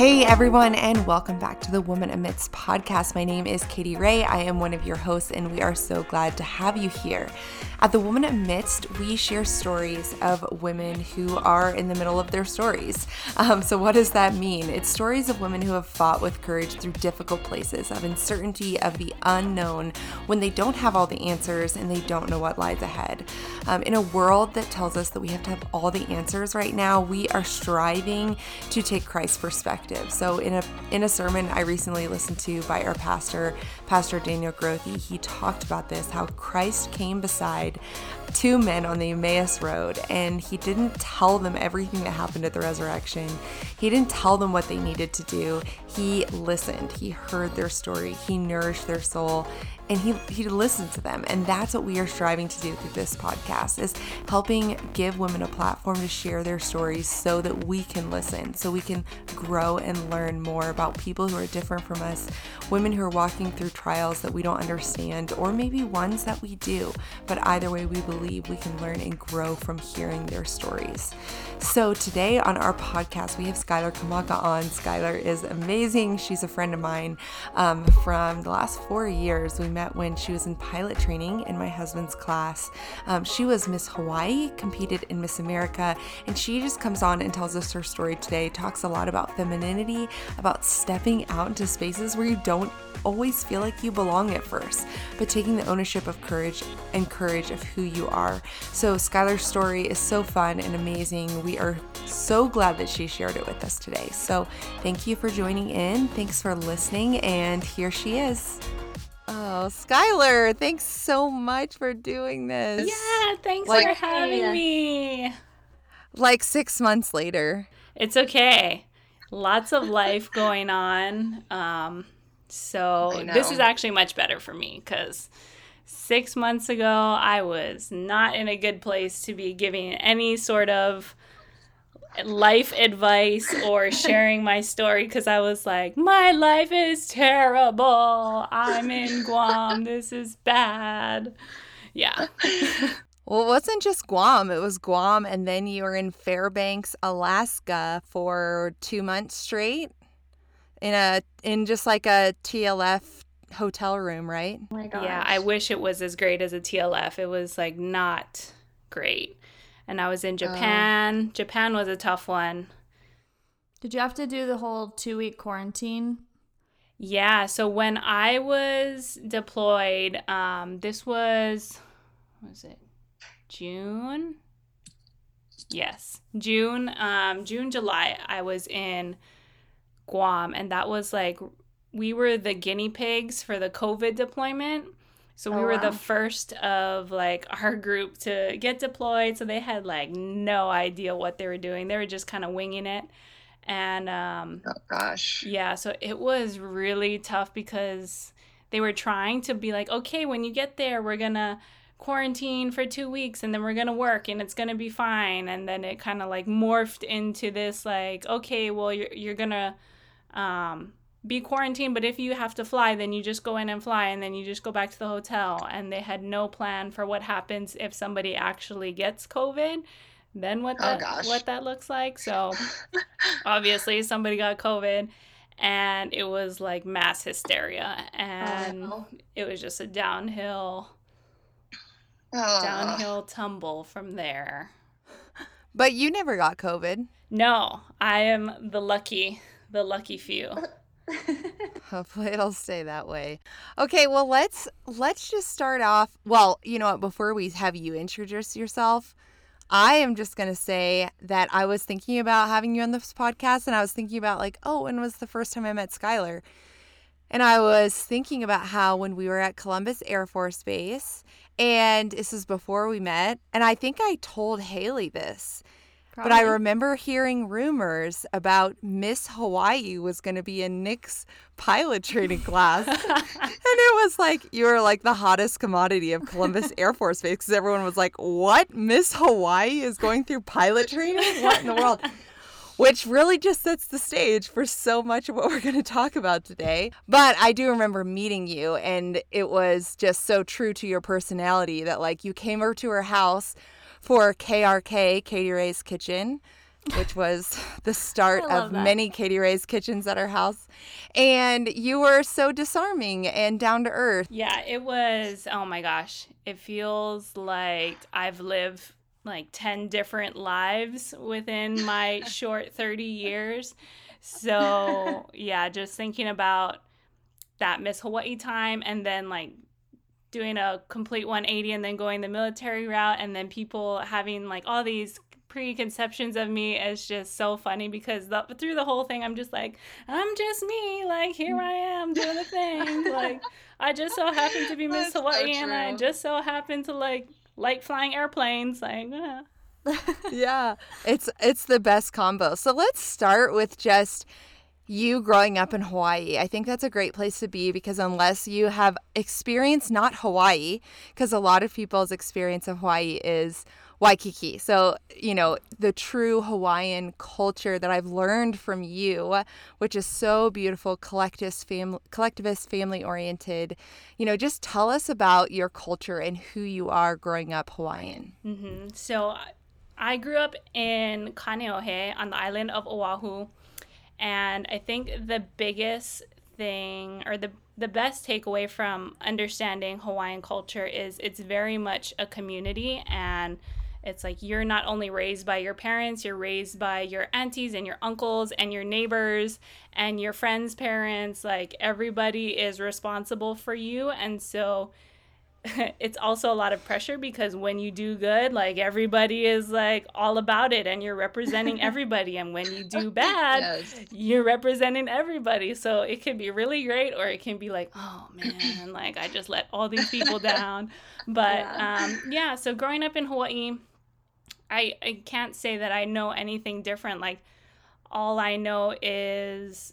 Hey everyone, and welcome back to the Woman Amidst podcast. My name is Katie Ray. I am one of your hosts, and we are so glad to have you here. At the Woman Amidst, we share stories of women who are in the middle of their stories. Um, so, what does that mean? It's stories of women who have fought with courage through difficult places, of uncertainty, of the unknown, when they don't have all the answers and they don't know what lies ahead. Um, in a world that tells us that we have to have all the answers right now, we are striving to take Christ's perspective. So, in a in a sermon I recently listened to by our pastor, Pastor Daniel Grothe, he talked about this: how Christ came beside two men on the Emmaus Road, and he didn't tell them everything that happened at the resurrection. He didn't tell them what they needed to do. He listened, he heard their story, he nourished their soul, and he he listened to them and that's what we are striving to do through this podcast is helping give women a platform to share their stories so that we can listen so we can grow and learn more about people who are different from us women who are walking through trials that we don't understand or maybe ones that we do but either way we believe we can learn and grow from hearing their stories so today on our podcast we have skyler kamaka on skyler is amazing she's a friend of mine um, from the last four years we met when she was in pilot training in my husband's class. Um, she was Miss Hawaii, competed in Miss America, and she just comes on and tells us her story today. Talks a lot about femininity, about stepping out into spaces where you don't always feel like you belong at first, but taking the ownership of courage and courage of who you are. So, Skyler's story is so fun and amazing. We are so glad that she shared it with us today. So, thank you for joining in. Thanks for listening, and here she is. Oh, Skyler, thanks so much for doing this. Yeah, thanks like, for having me. Like six months later. It's okay. Lots of life going on. Um, so this is actually much better for me because six months ago I was not in a good place to be giving any sort of life advice or sharing my story because I was like, my life is terrible. I'm in Guam. This is bad. Yeah. Well, it wasn't just Guam. It was Guam, and then you were in Fairbanks, Alaska for two months straight in a in just like a TLF hotel room, right? Oh yeah, I wish it was as great as a TLF. It was like not great and I was in oh. Japan. Uh, Japan was a tough one. Did you have to do the whole two week quarantine? Yeah. So when I was deployed, um, this was, was it June? Yes, June, um, June, July. I was in Guam, and that was like we were the guinea pigs for the COVID deployment. So we oh, were wow. the first of like our group to get deployed. So they had like no idea what they were doing. They were just kind of winging it. And um oh gosh. Yeah, so it was really tough because they were trying to be like, "Okay, when you get there, we're going to quarantine for 2 weeks and then we're going to work and it's going to be fine." And then it kind of like morphed into this like, "Okay, well you're you're going to um be quarantined, but if you have to fly, then you just go in and fly and then you just go back to the hotel. And they had no plan for what happens if somebody actually gets COVID. Then what oh, that oh, what that looks like. So obviously somebody got COVID and it was like mass hysteria oh, and oh, it was just a downhill oh. downhill tumble from there. But you never got COVID. No, I am the lucky the lucky few. Hopefully it'll stay that way. Okay, well let's let's just start off. Well, you know what, before we have you introduce yourself, I am just going to say that I was thinking about having you on this podcast and I was thinking about like, oh, when was the first time I met Skyler? And I was thinking about how when we were at Columbus Air Force Base, and this is before we met, and I think I told Haley this Probably. But I remember hearing rumors about Miss Hawaii was going to be in Nick's pilot training class. and it was like, you were like the hottest commodity of Columbus Air Force Base because everyone was like, what? Miss Hawaii is going through pilot training? What in the world? Which really just sets the stage for so much of what we're going to talk about today. But I do remember meeting you, and it was just so true to your personality that, like, you came over to her house for KRK, Katie Ray's Kitchen. which was the start of that. many Katie Ray's kitchens at our house. And you were so disarming and down to earth. Yeah, it was. Oh my gosh. It feels like I've lived like 10 different lives within my short 30 years. So, yeah, just thinking about that Miss Hawaii time and then like doing a complete 180 and then going the military route and then people having like all these preconceptions of me is just so funny because the, through the whole thing I'm just like I'm just me. Like here I am doing a thing. Like I just so happen to be Miss That's so Hawaii and I just so happen to like like flying airplanes. Like uh. yeah, it's it's the best combo. So let's start with just you growing up in Hawaii. I think that's a great place to be because unless you have experienced not Hawaii, because a lot of people's experience of Hawaii is Waikiki. So, you know, the true Hawaiian culture that I've learned from you, which is so beautiful, collectivist family collectivist family oriented. You know, just tell us about your culture and who you are growing up Hawaiian. hmm So I grew up in Kaneohe on the island of Oahu, and I think the biggest thing or the the best takeaway from understanding Hawaiian culture is it's very much a community and it's like you're not only raised by your parents, you're raised by your aunties and your uncles and your neighbors and your friends' parents. Like everybody is responsible for you. And so it's also a lot of pressure because when you do good, like everybody is like all about it and you're representing everybody. And when you do bad, Yes. you're representing everybody. So it can be really great or it can be like, oh man, like I just let all these people down. But Yeah. um, yeah, so growing up in Hawaii, I, I can't say that I know anything different. Like all I know is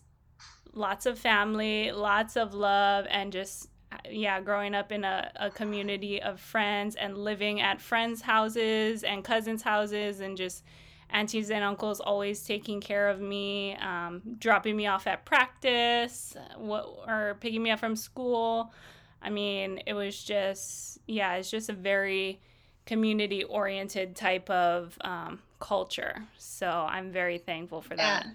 lots of family, lots of love, and just yeah, growing up in a, a community of friends and living at friends' houses and cousins' houses and just aunties and uncles always taking care of me, um, dropping me off at practice, what, or picking me up from school. I mean, it was just, yeah, it's just a very community oriented type of um, culture. So I'm very thankful for that.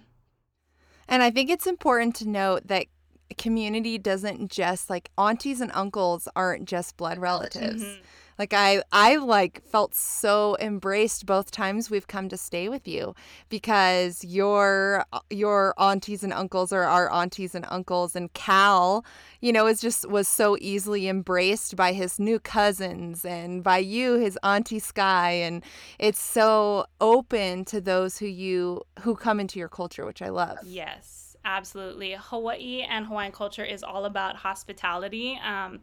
And I think it's important to note that community doesn't just like aunties and uncles aren't just blood relatives. Mhm. Like I I like felt so embraced both times we've come to stay with you because your your aunties and uncles are our aunties and uncles and Cal, you know, is just was so easily embraced by his new cousins and by you his auntie Sky and it's so open to those who you who come into your culture, which I love. Yes, absolutely. Hawaii and Hawaiian culture is all about hospitality. Um,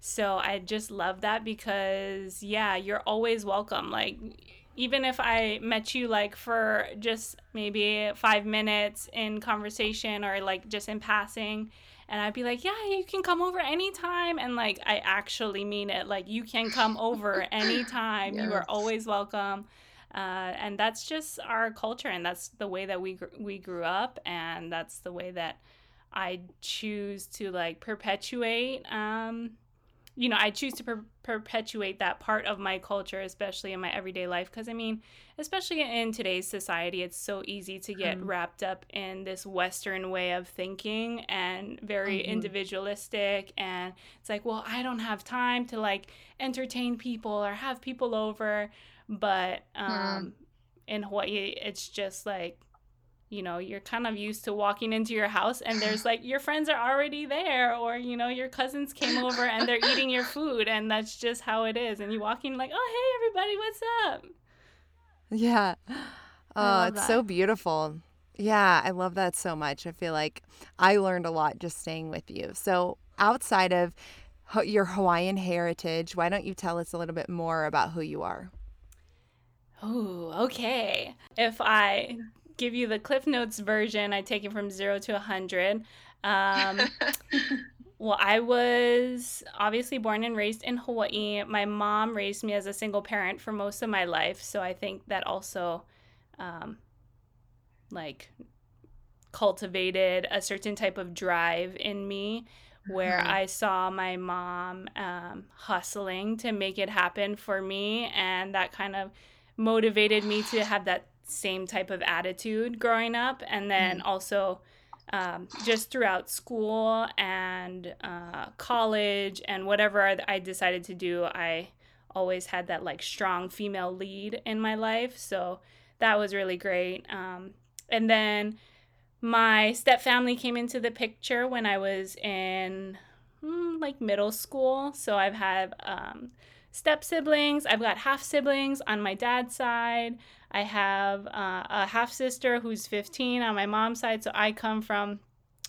so I just love that because, yeah, you're always welcome. Like, even if I met you like for just maybe five minutes in conversation or like just in passing, and I'd be like, yeah, you can come over anytime. And like, I actually mean it. Like, you can come over anytime. You are always welcome. Uh, and that's just our culture, and that's the way that we gr- we grew up, and that's the way that I choose to like perpetuate. Um, you know, I choose to per- perpetuate that part of my culture, especially in my everyday life. Because I mean, especially in today's society, it's so easy to get Mm. wrapped up in this Western way of thinking and very Mhm. individualistic. And it's like, well, I don't have time to like entertain people or have people over. But um, in Hawaii, it's just like, you know, you're kind of used to walking into your house and there's like your friends are already there, or you know, your cousins came over and they're eating your food, and that's just how it is. And you walk in like, oh, hey, everybody, what's up? Yeah. Oh, it's so beautiful. Yeah, I love that so much. I feel like I learned a lot just staying with you. So, outside of your Hawaiian heritage, why don't you tell us a little bit more about who you are? Oh, okay. If I give you the Cliff Notes version, I take it from zero to a hundred. Um, Well, I was obviously born and raised in Hawaii. My mom raised me as a single parent for most of my life, so I think that also, um, like, cultivated a certain type of drive in me where Mhm. I saw my mom um, hustling to make it happen for me, and that kind of motivated me to have that same type of attitude growing up. And then mm. also um, just throughout school and uh, college and whatever I decided to do, I always had that like strong female lead in my life. So that was really great. Um, and then my step family came into the picture when I was in mm, like middle school. So I've had um, step siblings. I've got half siblings on my dad's side. I have uh, a half sister who's 15 on my mom's side. So I come from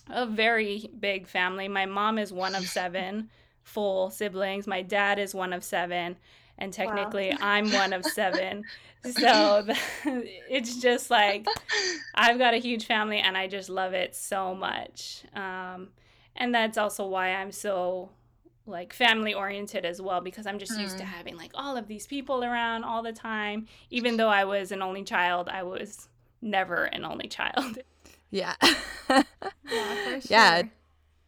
a very big family. My mom is one of seven full siblings. My dad is one of seven. And technically, wow. I'm one of seven. so the, it's just like I've got a huge family and I just love it so much. Um, and that's also why I'm so like family oriented as well because I'm just mm. used to mm. having like all of these people around all the time. Even though I was an only child, I was never an only child. Yeah. yeah, sure. yeah,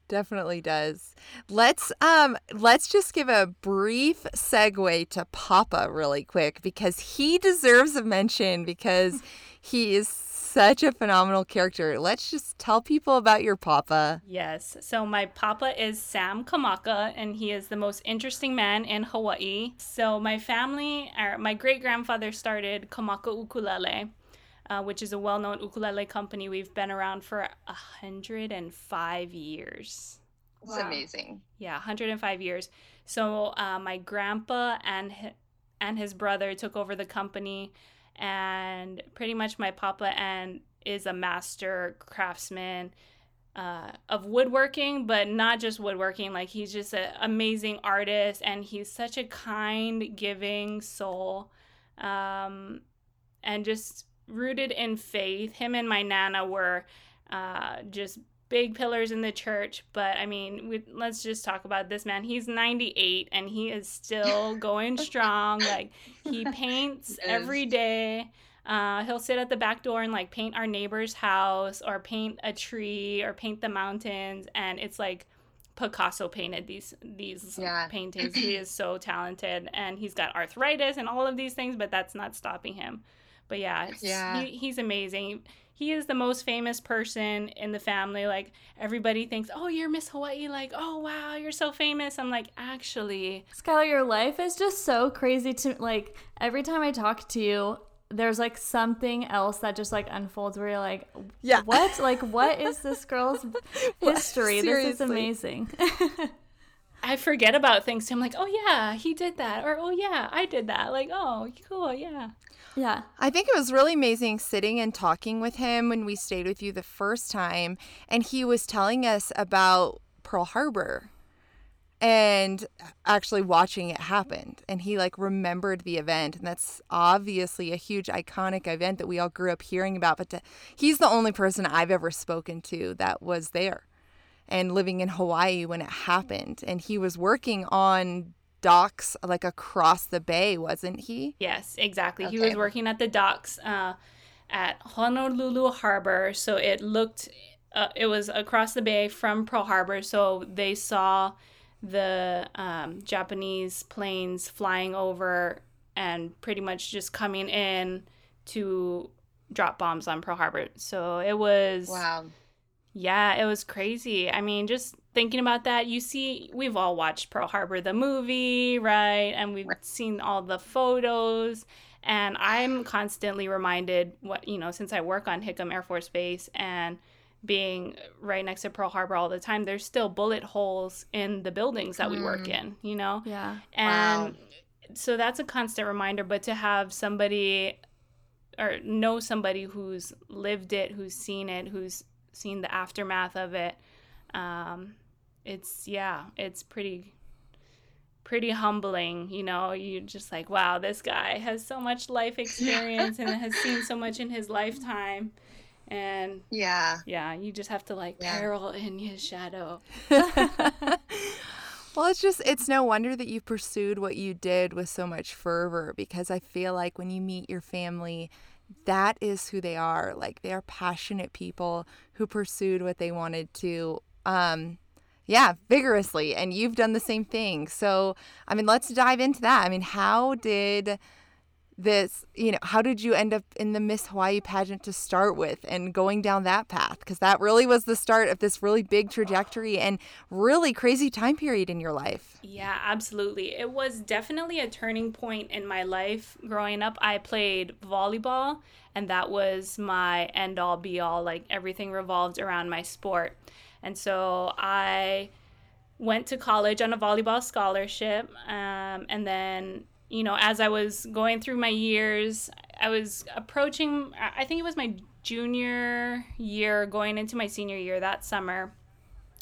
definitely does. Let's um let's just give a brief segue to Papa really quick because he deserves a mention because he is such a phenomenal character. Let's just tell people about your papa. Yes. So my papa is Sam Kamaka, and he is the most interesting man in Hawaii. So my family, or my great grandfather started Kamaka Ukulele. Uh, which is a well-known ukulele company. We've been around for 105 years. It's wow. amazing. Yeah, 105 years. So uh, my grandpa and and his brother took over the company and pretty much my papa and is a master craftsman uh, of woodworking, but not just woodworking. Like he's just an amazing artist, and he's such a kind, giving soul, um, and just rooted in faith. Him and my nana were uh, just big pillars in the church. But I mean, we, let's just talk about this man. He's 98 and he is still going strong. Like he paints every day. Uh, he'll sit at the back door and like paint our neighbor's house or paint a tree or paint the mountains, and it's like Picasso painted these these yeah. paintings. He is so talented, and he's got arthritis and all of these things, but that's not stopping him. But yeah, yeah. He, he's amazing he is the most famous person in the family. Like everybody thinks, "Oh, you're Miss Hawaii." Like, "Oh, wow, you're so famous." I'm like, "Actually, Skyler, your life is just so crazy to like every time I talk to you, there's like something else that just like unfolds where you're like, yeah, what? like, what is this girl's history? this is amazing. I forget about things. So I'm like, oh yeah, he did that, or oh yeah, I did that. Like, oh, cool, yeah. Yeah. I think it was really amazing sitting and talking with him when we stayed with you the first time. And he was telling us about Pearl Harbor and actually watching it happen. And he like remembered the event. And that's obviously a huge iconic event that we all grew up hearing about. But to, he's the only person I've ever spoken to that was there and living in Hawaii when it happened. And he was working on docks like across the bay, wasn't he? Yes, exactly. Okay. He was working at the docks uh, at Honolulu Harbor. So it looked, uh, it was across the bay from Pearl Harbor. So they saw the um, Japanese planes flying over and pretty much just coming in to drop bombs on Pearl Harbor. So it was. Wow. Yeah, it was crazy. I mean, just thinking about that, you see, we've all watched Pearl Harbor, the movie, right? And we've seen all the photos. And I'm constantly reminded, what you know, since I work on Hickam Air Force Base and being right next to Pearl Harbor all the time, there's still bullet holes in the buildings that we work mm. in, you know? Yeah. And wow. so that's a constant reminder. But to have somebody or know somebody who's lived it, who's seen it, who's seen the aftermath of it, um, it's yeah, it's pretty pretty humbling, you know. You just like, wow, this guy has so much life experience and has seen so much in his lifetime. And yeah. Yeah, you just have to like yeah. peril in his shadow. Well, it's just, it's no wonder that you pursued what you did with so much fervor because I feel like when you meet your family, that is who they are. Like they are passionate people who pursued what they wanted to. Um, yeah, vigorously. And you've done the same thing. So, I mean, let's dive into that. I mean, how did this, you know, how did you end up in the Miss Hawaii pageant to start with and going down that path? Because that really was the start of this really big trajectory and really crazy time period in your life. Yeah, absolutely. It was definitely a turning point in my life. Growing up, I played volleyball, and that was my end all be all. Like everything revolved around my sport. And so I went to college on a volleyball scholarship. Um, and then you know, as I was going through my years, I was approaching, I think it was my junior year, going into my senior year that summer.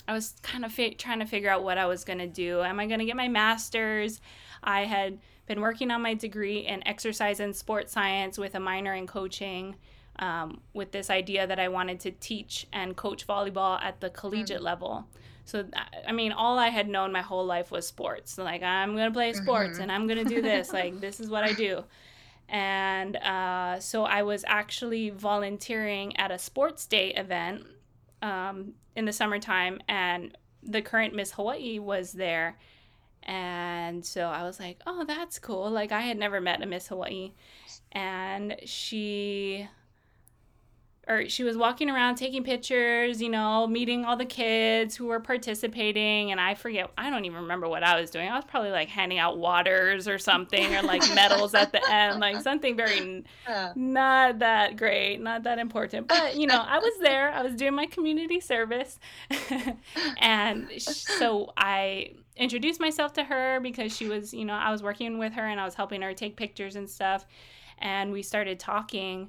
I was kind of fi- trying to figure out what I was going to do. Am I going to get my master's? I had been working on my degree in exercise and sports science with a minor in coaching, um, with this idea that I wanted to teach and coach volleyball at the collegiate mm-hmm. level. So I mean, all I had known my whole life was sports. Like I'm gonna play sports mm-hmm. and I'm gonna do this. like this is what I do. And uh, so I was actually volunteering at a sports day event um, in the summertime, and the current Miss Hawaii was there. And so I was like, oh, that's cool. Like I had never met a Miss Hawaii. And she or she was walking around taking pictures, you know, meeting all the kids who were participating. And I forget, I don't even remember what I was doing. I was probably like handing out waters or something, or like medals at the end, like something very not that great, not that important. But, you know, I was there, I was doing my community service. and so I introduced myself to her because she was, you know, I was working with her and I was helping her take pictures and stuff. And we started talking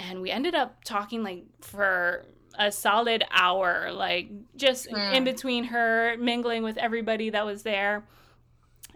and we ended up talking like for a solid hour like just mm. in between her mingling with everybody that was there.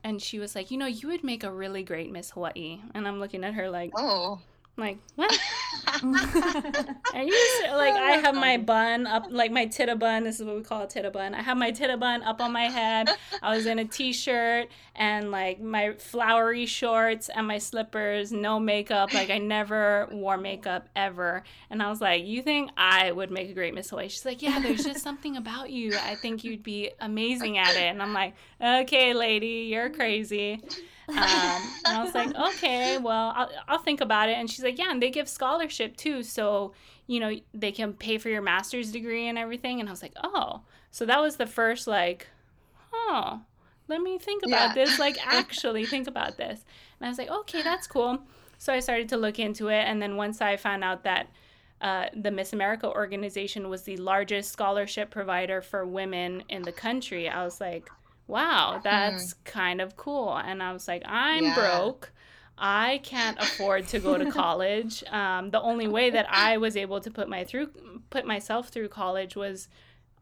And she was like you know you would make a really great miss hawaii. And i'm looking at her like oh like, what? Are you like I have my bun up like my tita bun, this is what we call a tita bun. I have my tita bun up on my head. I was in a t-shirt and like my flowery shorts and my slippers, no makeup. Like I never wore makeup ever. And I was like, "You think I would make a great Miss Hawaii?" She's like, "Yeah, there's just something about you. I think you'd be amazing at it." And I'm like, "Okay, lady, you're crazy." Um, and I was like, okay, well, I'll, I'll think about it. And she's like, yeah, and they give scholarship too. So, you know, they can pay for your master's degree and everything. And I was like, oh. So that was the first, like, oh, let me think about yeah. this. Like, actually think about this. And I was like, okay, that's cool. So I started to look into it. And then once I found out that uh, the Miss America organization was the largest scholarship provider for women in the country, I was like, wow, that's mm. kind of cool. And I was like, I'm yeah. broke. I can't afford to go to college. Um, the only way that I was able to put my through put myself through college was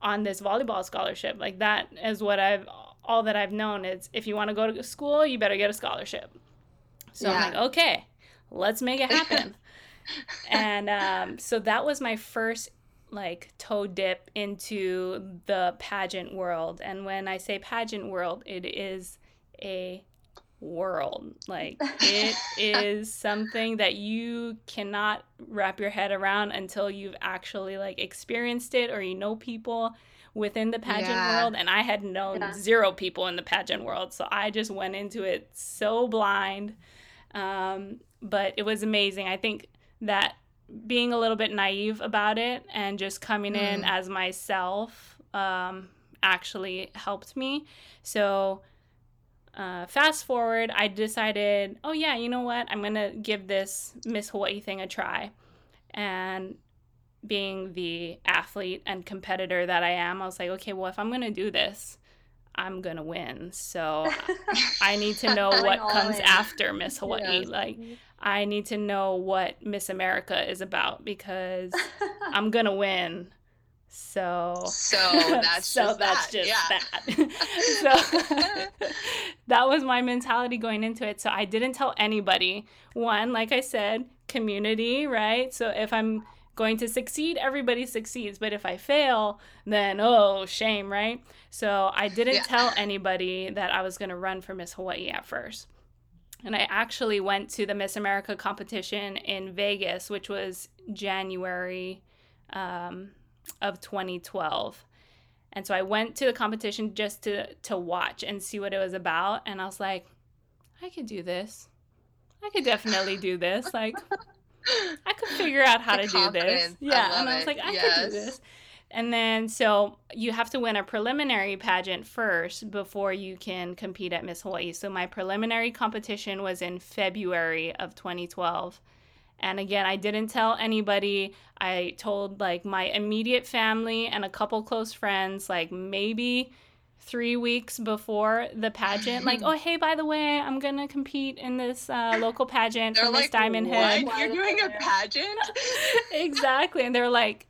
on this volleyball scholarship. Like that is what I've all that I've known is if you want to go to school, you better get a scholarship. So yeah. I'm like, okay, let's make it happen. and um, so that was my first like toe dip into the pageant world. And when I say pageant world, it is a world. Like it is something that you cannot wrap your head around until you've actually like experienced it or you know people within the pageant yeah. world and I had known yeah. zero people in the pageant world. So I just went into it so blind. Um, but it was amazing. I think that being a little bit naive about it and just coming mm. in as myself um, actually helped me. So, uh, fast forward, I decided, oh, yeah, you know what? I'm going to give this Miss Hawaii thing a try. And being the athlete and competitor that I am, I was like, okay, well, if I'm going to do this, I'm going to win. So I need to know what comes in. after Miss Hawaii. Yes. Like, I need to know what Miss America is about because I'm gonna win. So so that's so just that's that. just yeah. that. so that was my mentality going into it. So I didn't tell anybody. One, like I said, community, right? So if I'm going to succeed, everybody succeeds. But if I fail, then oh, shame, right? So I didn't yeah. tell anybody that I was going to run for Miss Hawaii at first. And I actually went to the Miss America competition in Vegas, which was January um, of 2012. And so I went to the competition just to to watch and see what it was about. And I was like, I could do this. I could definitely do this. Like, I could figure out how the to confidence. do this. Yeah. I and I was like, I yes. could do this. And then, so you have to win a preliminary pageant first before you can compete at Miss Hawaii. So my preliminary competition was in February of 2012. And again, I didn't tell anybody. I told like my immediate family and a couple close friends, like maybe three weeks before the pageant, like, oh, hey, by the way, I'm going to compete in this uh, local pageant they're for like, Miss Diamond what? Head. You're doing a pageant? exactly. And they're like?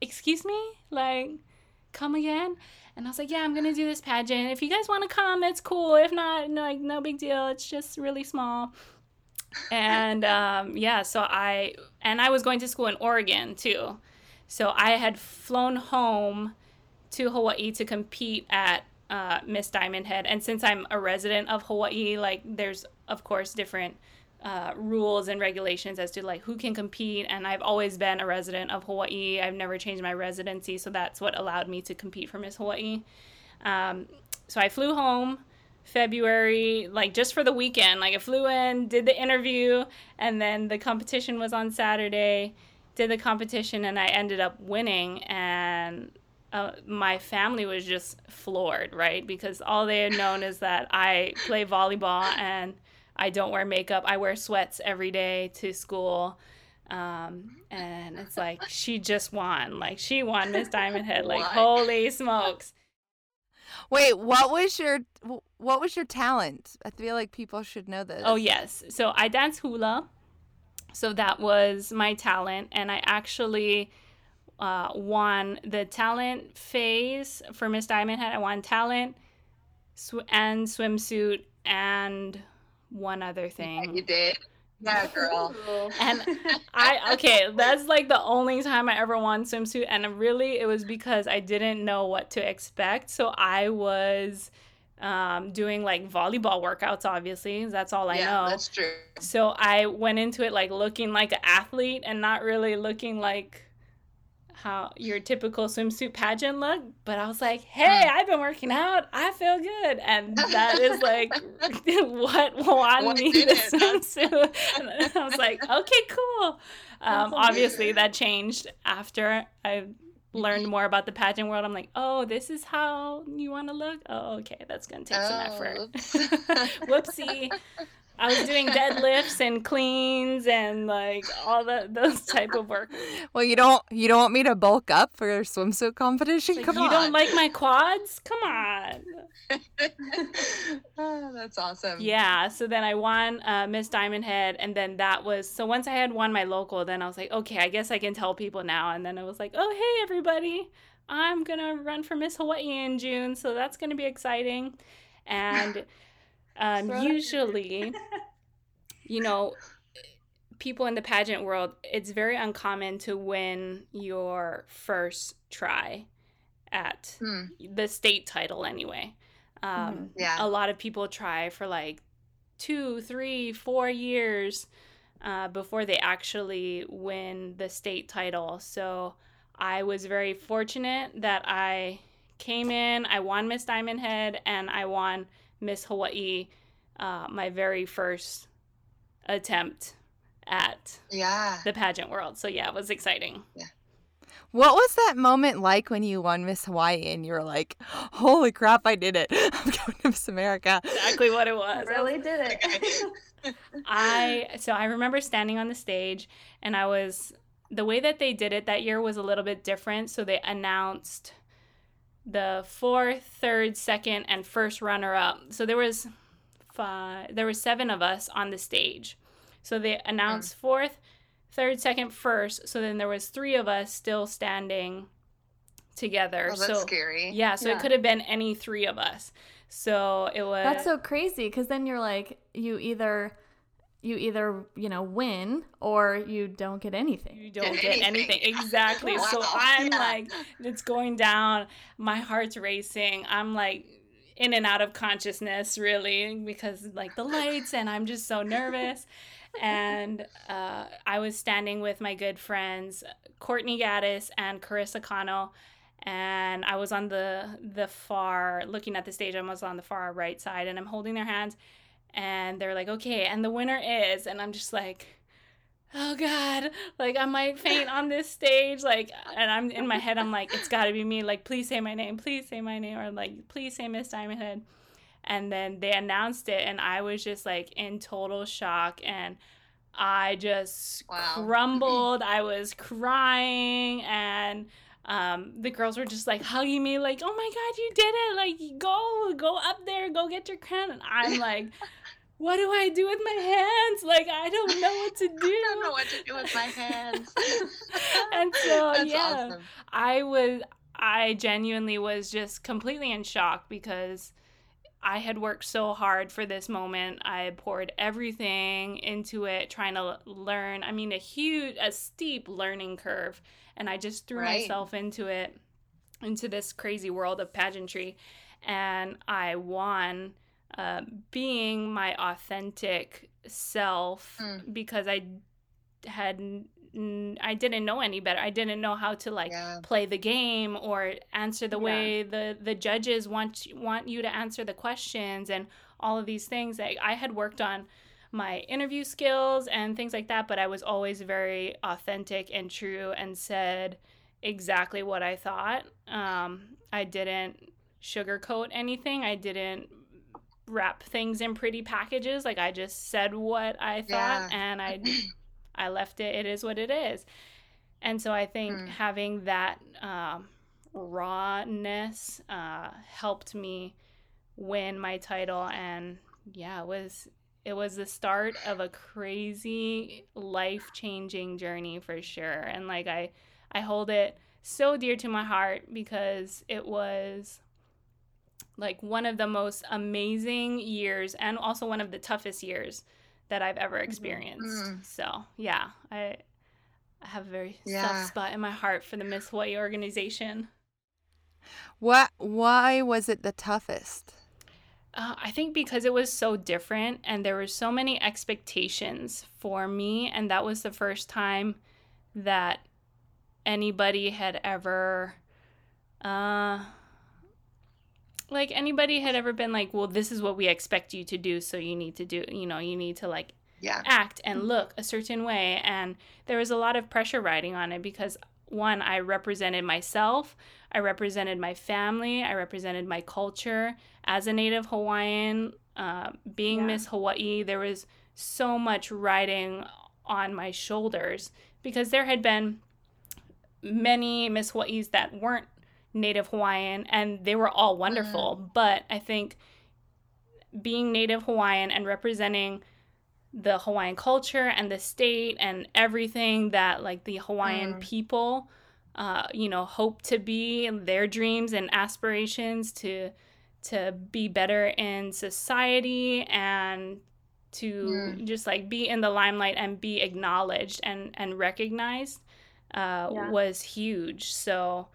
Excuse me? Like, come again? And I was like, yeah, I'm to do this pageant. If you guys want to come, it's cool. If not, no, like, no big deal. It's just really small. and um, yeah, so I, and I was going to school in Oregon too. So I had flown home to Hawaii to compete at uh, Miss Diamond Head. And since I'm a resident of Hawaii, like there's of course different uh, rules and regulations as to like who can compete. And I've always been a resident of Hawaii. I've never changed my residency, so that's what allowed me to compete for Miss Hawaii. Um, so I flew home February, like just for the weekend. Like I flew in, did the interview, and then the competition was on Saturday. Did the competition, and I ended up winning. And uh, my family was just floored, right? Because all they had known is that I play volleyball and I don't wear makeup. I wear sweats every day to school. Um, and it's like she just won. Like she won Miss Diamond Head. Like holy smokes. Wait, what was your what was your talent? I feel like people should know this. Oh yes. So I dance hula. So that was my talent and I actually uh, won the talent phase for Miss Diamond Head. I won talent sw- and swimsuit and one other thing. Yeah, you did. Yeah, girl. and I okay, that's like the only time I ever won swimsuit, and really it was because I didn't know what to expect. So I was um, doing like volleyball workouts. Obviously, that's all I yeah, know. That's true. So I went into it like looking like an athlete and not really looking like how your typical swimsuit pageant look, but I was like, hey, I've been working out. I feel good. And that is like what won what me the swimsuit. And I was like, okay, cool. Um, obviously, that changed after I learned more about the pageant world. I'm like, oh, this is how you want to look? Oh, okay, that's going to take oh, some effort. Whoopsie. I was doing deadlifts and cleans and like all the those type of work. Well, you don't you don't want me to bulk up for your swimsuit competition? Like, Come you on. don't like my quads? Come on. oh, that's awesome. Yeah. So then I won uh, Miss Diamond Head, and then that was so once I had won my local, then I was like, okay, I guess I can tell people now. And then I was like, oh hey everybody, I'm gonna run for Miss Hawaii in June, so that's gonna be exciting. And um, usually, you know, people in the pageant world, it's very uncommon to win your first try at hmm. the state title anyway. Um, mm, yeah. A lot of people try for like two, three, four years uh, before they actually win the state title. So I was very fortunate that I came in, I won Miss Diamond Head, and I won Miss Hawaii uh, my very first attempt at yeah the pageant world. So yeah, it was exciting. Yeah. What was that moment like when you won Miss Hawaii and you were like, "Holy crap, I did it! I'm going to Miss America." Exactly what it was. really did it. I so I remember standing on the stage and I was the way that they did it that year was a little bit different. So they announced the fourth, third, second, and first runner up. So there was five, there were seven of us on the stage. So they announced mm. fourth, third, second, first. So then there was three of us still standing together. Oh, that's so, scary. Yeah, so yeah. it could have been any three of us. So it was. That's so crazy because then you're like, you either you either you know win or you don't get anything you don't get, get anything. anything exactly wow. so i'm yeah. like it's going down my heart's racing i'm like in and out of consciousness really because like the lights and i'm just so nervous and uh, i was standing with my good friends courtney gaddis and carissa cano and i was on the the far looking at the stage i was on the far right side and i'm holding their hands and they're like, okay, and the winner is, and I'm just like, oh god, like I might faint on this stage, like, and I'm in my head, I'm like, it's got to be me, like, please say my name, please say my name, or like, please say Miss Diamond Head, and then they announced it, and I was just like in total shock, and I just wow. crumbled, I was crying, and um, the girls were just like hugging me, like, "Oh my god, you did it! Like, go, go up there, go get your crown." And I'm like, "What do I do with my hands? Like, I don't know what to do. I don't know what to do with my hands." and so, That's yeah, awesome. I was, I genuinely was just completely in shock because. I had worked so hard for this moment. I poured everything into it, trying to learn. I mean, a huge, a steep learning curve and I just threw right. myself into it, into this crazy world of pageantry, and I won. Uh, being my authentic self mm. because I had I didn't know any better. I didn't know how to like yeah. play the game or answer the yeah. way the the judges want want you to answer the questions and all of these things. Like I had worked on my interview skills and things like that, but I was always very authentic and true and said exactly what I thought. Um, I didn't sugarcoat anything. I didn't wrap things in pretty packages. Like I just said what I thought yeah. and I I left it. It is what it is. And so I think mm. having that um, rawness uh, helped me win my title and yeah, it was it was the start of a crazy life-changing journey for sure and like i i hold it so dear to my heart because it was like one of the most amazing years and also one of the toughest years that i've ever mm-hmm. experienced mm-hmm. so yeah i I have a very yeah. soft spot in my heart for the Miss Hawaii organization. What? Why was it the toughest? Uh, I think because it was so different and there were so many expectations for me, and that was the first time that anybody had ever, uh, like anybody had ever been like, well, this is what we expect you to do, so you need to do, you know, you need to like yeah. act and look a certain way. And there was a lot of pressure riding on it because one, I represented myself, I represented my family, I represented my culture as a Native Hawaiian. Uh, being yeah. Miss Hawaii, there was so much riding on my shoulders because there had been many Miss Hawaii's that weren't Native Hawaiian and they were all wonderful. Mm. But I think being Native Hawaiian and representing the Hawaiian culture and the state and everything that like the Hawaiian mm. people uh, you know hope to be their dreams and aspirations to to be better in society and to mm. just like be in the limelight and be acknowledged and and recognized uh, yeah. was huge so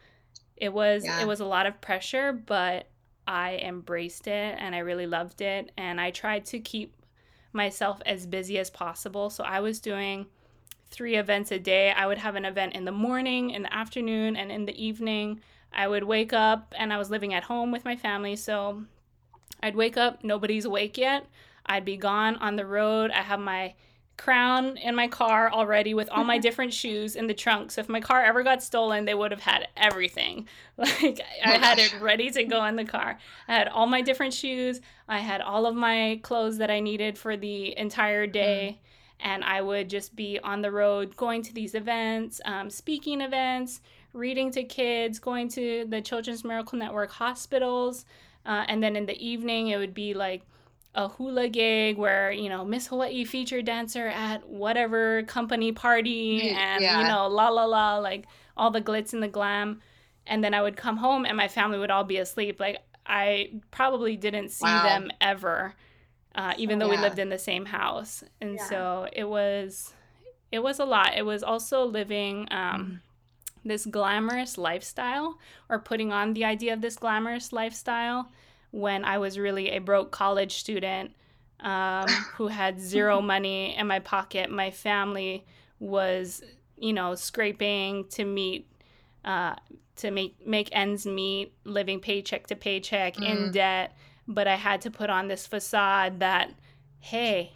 it was yeah. it was a lot of pressure but I embraced it and I really loved it and I tried to keep myself as busy as possible. So I was doing three events a day. I would have an event in the morning, in the afternoon, and in the evening. I would wake up and I was living at home with my family. So I'd wake up, nobody's awake yet. I'd be gone on the road. I have my crown in my car already with all my different shoes in the trunk. So if my car ever got stolen, they would have had everything. Like I had it ready to go in the car. I had all my different shoes. I had all of my clothes that I needed for the entire day. Mm. And I would just be on the road going to these events, um, speaking events, reading to kids, going to the Children's Miracle Network hospitals. Uh, and then in the evening, it would be like a hula gig where you know Miss Hawaii featured dancer at whatever company party and yeah. you know la la la like all the glitz and the glam and then I would come home and my family would all be asleep like I probably didn't see wow. them ever uh, even though yeah. we lived in the same house and yeah. so it was it was a lot it was also living um, this glamorous lifestyle or putting on the idea of this glamorous lifestyle when I was really a broke college student um, who had zero money in my pocket. My family was, you know, scraping to meet, uh, to make make ends meet, living paycheck to paycheck mm. in debt. But I had to put on this facade that hey,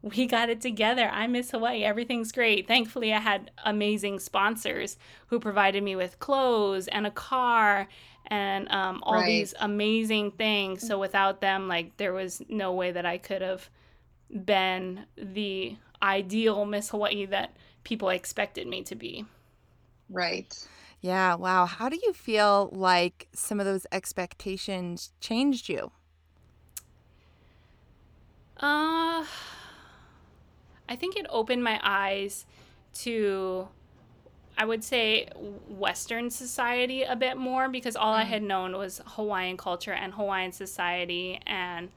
we got it together. I miss Hawaii. Everything's great. Thankfully, I had amazing sponsors who provided me with clothes and a car and um, all right. these amazing things. So without them, like there was no way that I could have been the ideal Miss Hawaii that people expected me to be. Right. Yeah. Wow. How do you feel like some of those expectations changed you? Uh, I think it opened my eyes to, I would say, Western society a bit more because all mm. I had known was Hawaiian culture and Hawaiian society. And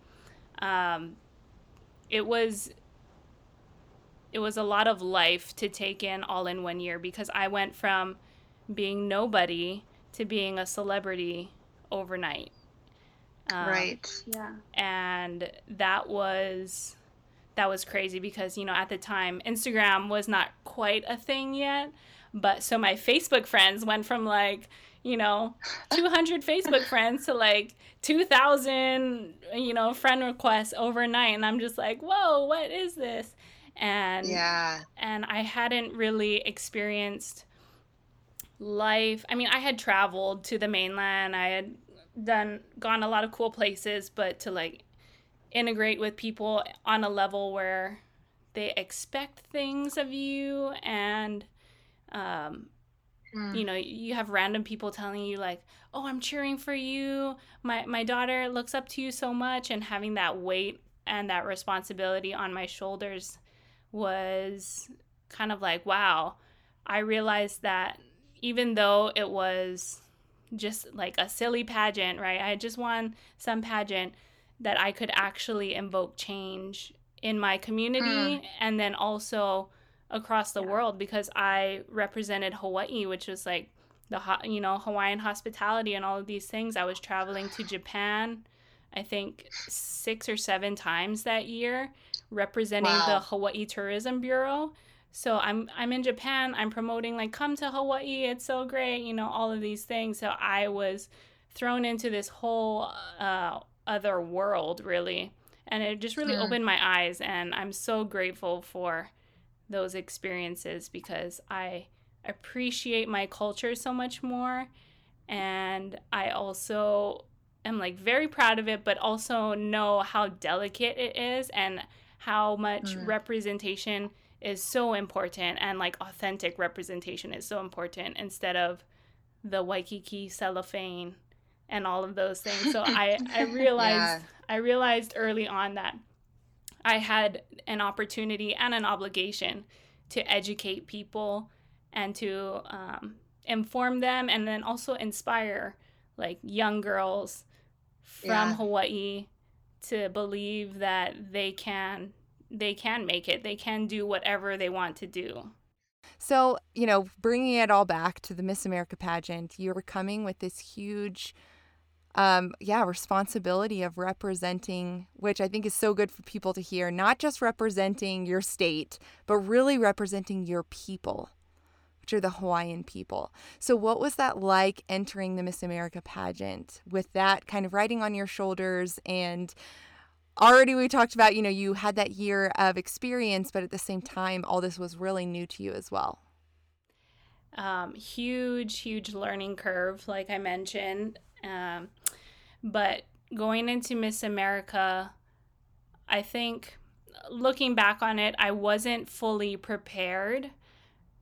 um, it was it was a lot of life to take in all in one year because I went from being nobody to being a celebrity overnight. Um, right. Yeah. And that was that was crazy because you know at the time Instagram was not quite a thing yet, but so my Facebook friends went from like you know 200 Facebook friends to like 2,000 you know friend requests overnight, and I'm just like, whoa, what is this? and yeah. and i hadn't really experienced life. I mean i had traveled to the mainland. I had done gone a lot of cool places but to like integrate with people on a level where they expect things of you and um mm. you know you have random people telling you like oh i'm cheering for you my my daughter looks up to you so much and having that weight and that responsibility on my shoulders was kind of like, wow, I realized that even though it was just like a silly pageant, right? I just won some pageant that I could actually invoke change in my community mm. and then also across the yeah. world because I represented Hawaii, which was like the you know Hawaiian hospitality and all of these things. I was traveling to Japan, I think six or seven times that year, representing wow. the Hawaii Tourism Bureau. So I'm I'm in Japan. I'm promoting like come to Hawaii. It's so great, you know, all of these things. So I was thrown into this whole uh, other world really, and it just really opened my eyes. And I'm so grateful for those experiences because I appreciate my culture so much more, and I also am like very proud of it, but also know how delicate it is and how much mm. representation is so important and like authentic representation is so important instead of the Waikiki cellophane and all of those things. So I I realized yeah. I realized early on that I had an opportunity and an obligation to educate people and to um, inform them and then also inspire like young girls from yeah. Hawaii to believe that they can they can make it. They can do whatever they want to do. So, you know, bringing it all back to the Miss America pageant, you were coming with this huge um, yeah, responsibility of representing, which I think is so good for people to hear, not just representing your state, but really representing your people, which are the Hawaiian people. So, what was that like entering the Miss America pageant with that kind of riding on your shoulders and already we talked about, you know, you had that year of experience, but at the same time, all this was really new to you as well. Um, huge, huge learning curve, like I mentioned. Um, but going into Miss America, I think looking back on it, I wasn't fully prepared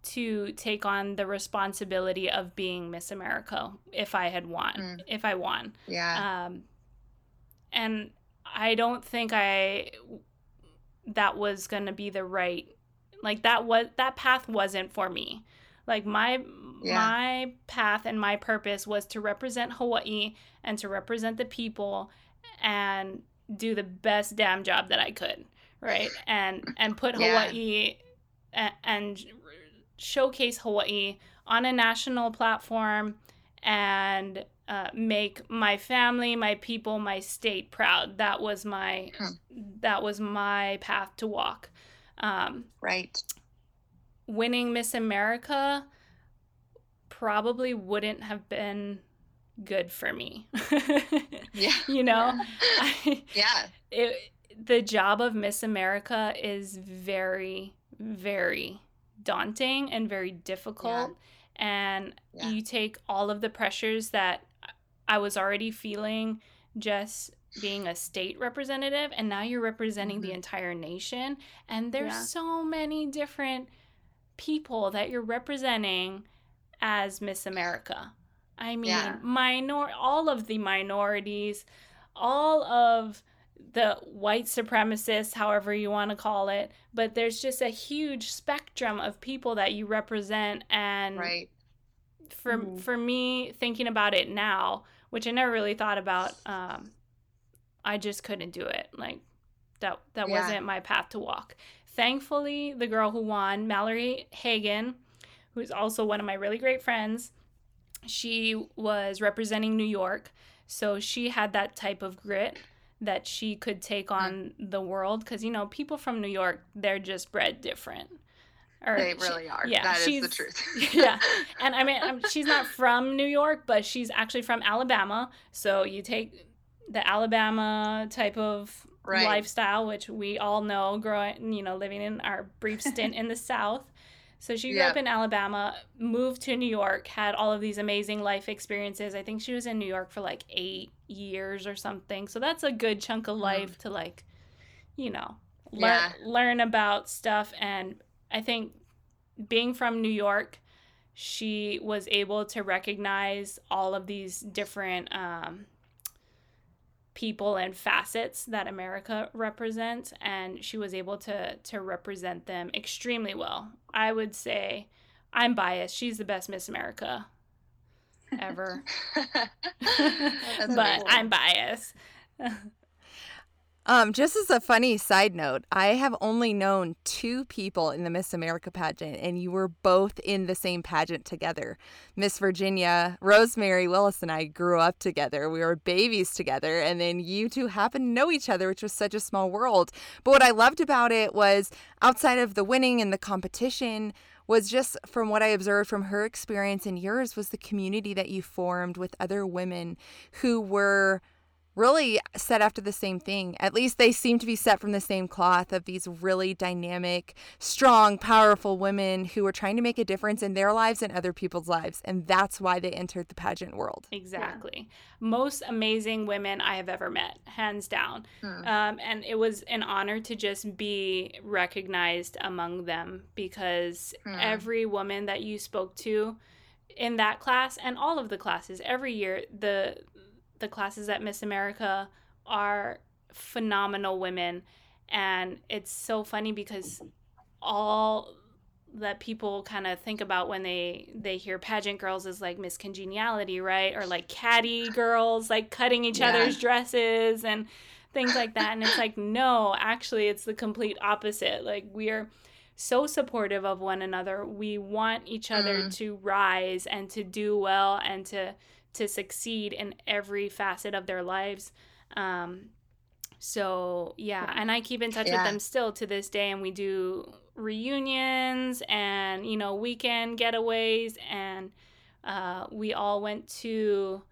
to take on the responsibility of being Miss America if I had won, mm. if I won. Yeah. Um, and I don't think I that was going to be the right like that was that path wasn't for me. Like my yeah. my path and my purpose was to represent Hawaii and to represent the people and do the best damn job that I could, right? And and put yeah. Hawaii and, and showcase Hawaii on a national platform and uh, make my family, my people, my state proud. That was my hmm. that was my path to walk. Um, right. Winning Miss America probably wouldn't have been good for me. yeah. You know. I, yeah. It the job of Miss America is very, very daunting and very difficult. Yeah. And yeah. you take all of the pressures that I was already feeling just being a state representative, and now you're representing mm-hmm. the entire nation. And there's yeah. so many different people that you're representing as Miss America. I mean, yeah. minor all of the minorities, all of the white supremacists, however you want to call it, but there's just a huge spectrum of people that you represent and right. For mm. for me thinking about it now, which I never really thought about um, I just couldn't do it. Like that that yeah. wasn't my path to walk. Thankfully, the girl who won, Mallory Hagan, who's also one of my really great friends, she was representing New York. So she had that type of grit that she could take mm. on the world because you know people from New York they're just bred different. Or they really she, are. Yeah, that is the truth. yeah, and I mean I'm, she's not from New York, but she's actually from Alabama. So you take the Alabama type of right. lifestyle, which we all know growing, you know, living in our brief stint in the South. So she grew yep. up in Alabama, moved to New York, had all of these amazing life experiences. I think she was in New York for like eight years or something. So that's a good chunk of life mm. to like, you know, learn yeah. learn about stuff. And I think being from New York, she was able to recognize all of these different um, people and facets that America represents and she was able to to represent them extremely well. I would say I'm biased. She's the best Miss America ever. but I'm biased. Um, just as a funny side note, I have only known two people in the Miss America pageant, and you were both in the same pageant together. Miss Virginia, Rosemary Willis, and I grew up together. We were babies together, and then you two happened to know each other, which was such a small world. But what I loved about it was outside of the winning and the competition, was just from what I observed from her experience and yours was the community that you formed with other women who were really set after the same thing. At least they seem to be set from the same cloth of these really dynamic, strong, powerful women who are trying to make a difference in their lives and other people's lives. And that's why they entered the pageant world. Exactly. Yeah. Most amazing women I have ever met, hands down. Hmm. Um, and it was an honor to just be recognized among them because hmm. every woman that you spoke to, in that class and all of the classes every year the the classes at Miss America are phenomenal women. And it's so funny because all that people kind of think about when they they hear pageant girls is like Miss Congeniality, right? Or like catty girls, like cutting each yeah. other's dresses and things like that. And it's like, no, actually, it's the complete opposite. Like, we're so supportive of one another. We want each other mm. to rise and to do well and to to succeed in every facet of their lives. Um, so yeah, and I keep in touch yeah. with them still to this day, and we do reunions and you know weekend getaways, and uh, we all went to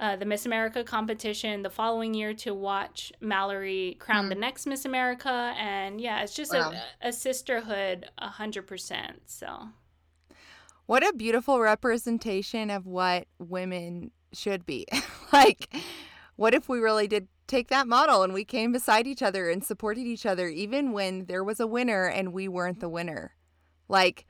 uh, the Miss America competition the following year to watch Mallory crown mm. the next Miss America, and yeah, it's just wow. a, a sisterhood, a hundred percent. So what a beautiful representation of what women should be. like, what if we really did take that model and we came beside each other and supported each other even when there was a winner and we weren't the winner? Like,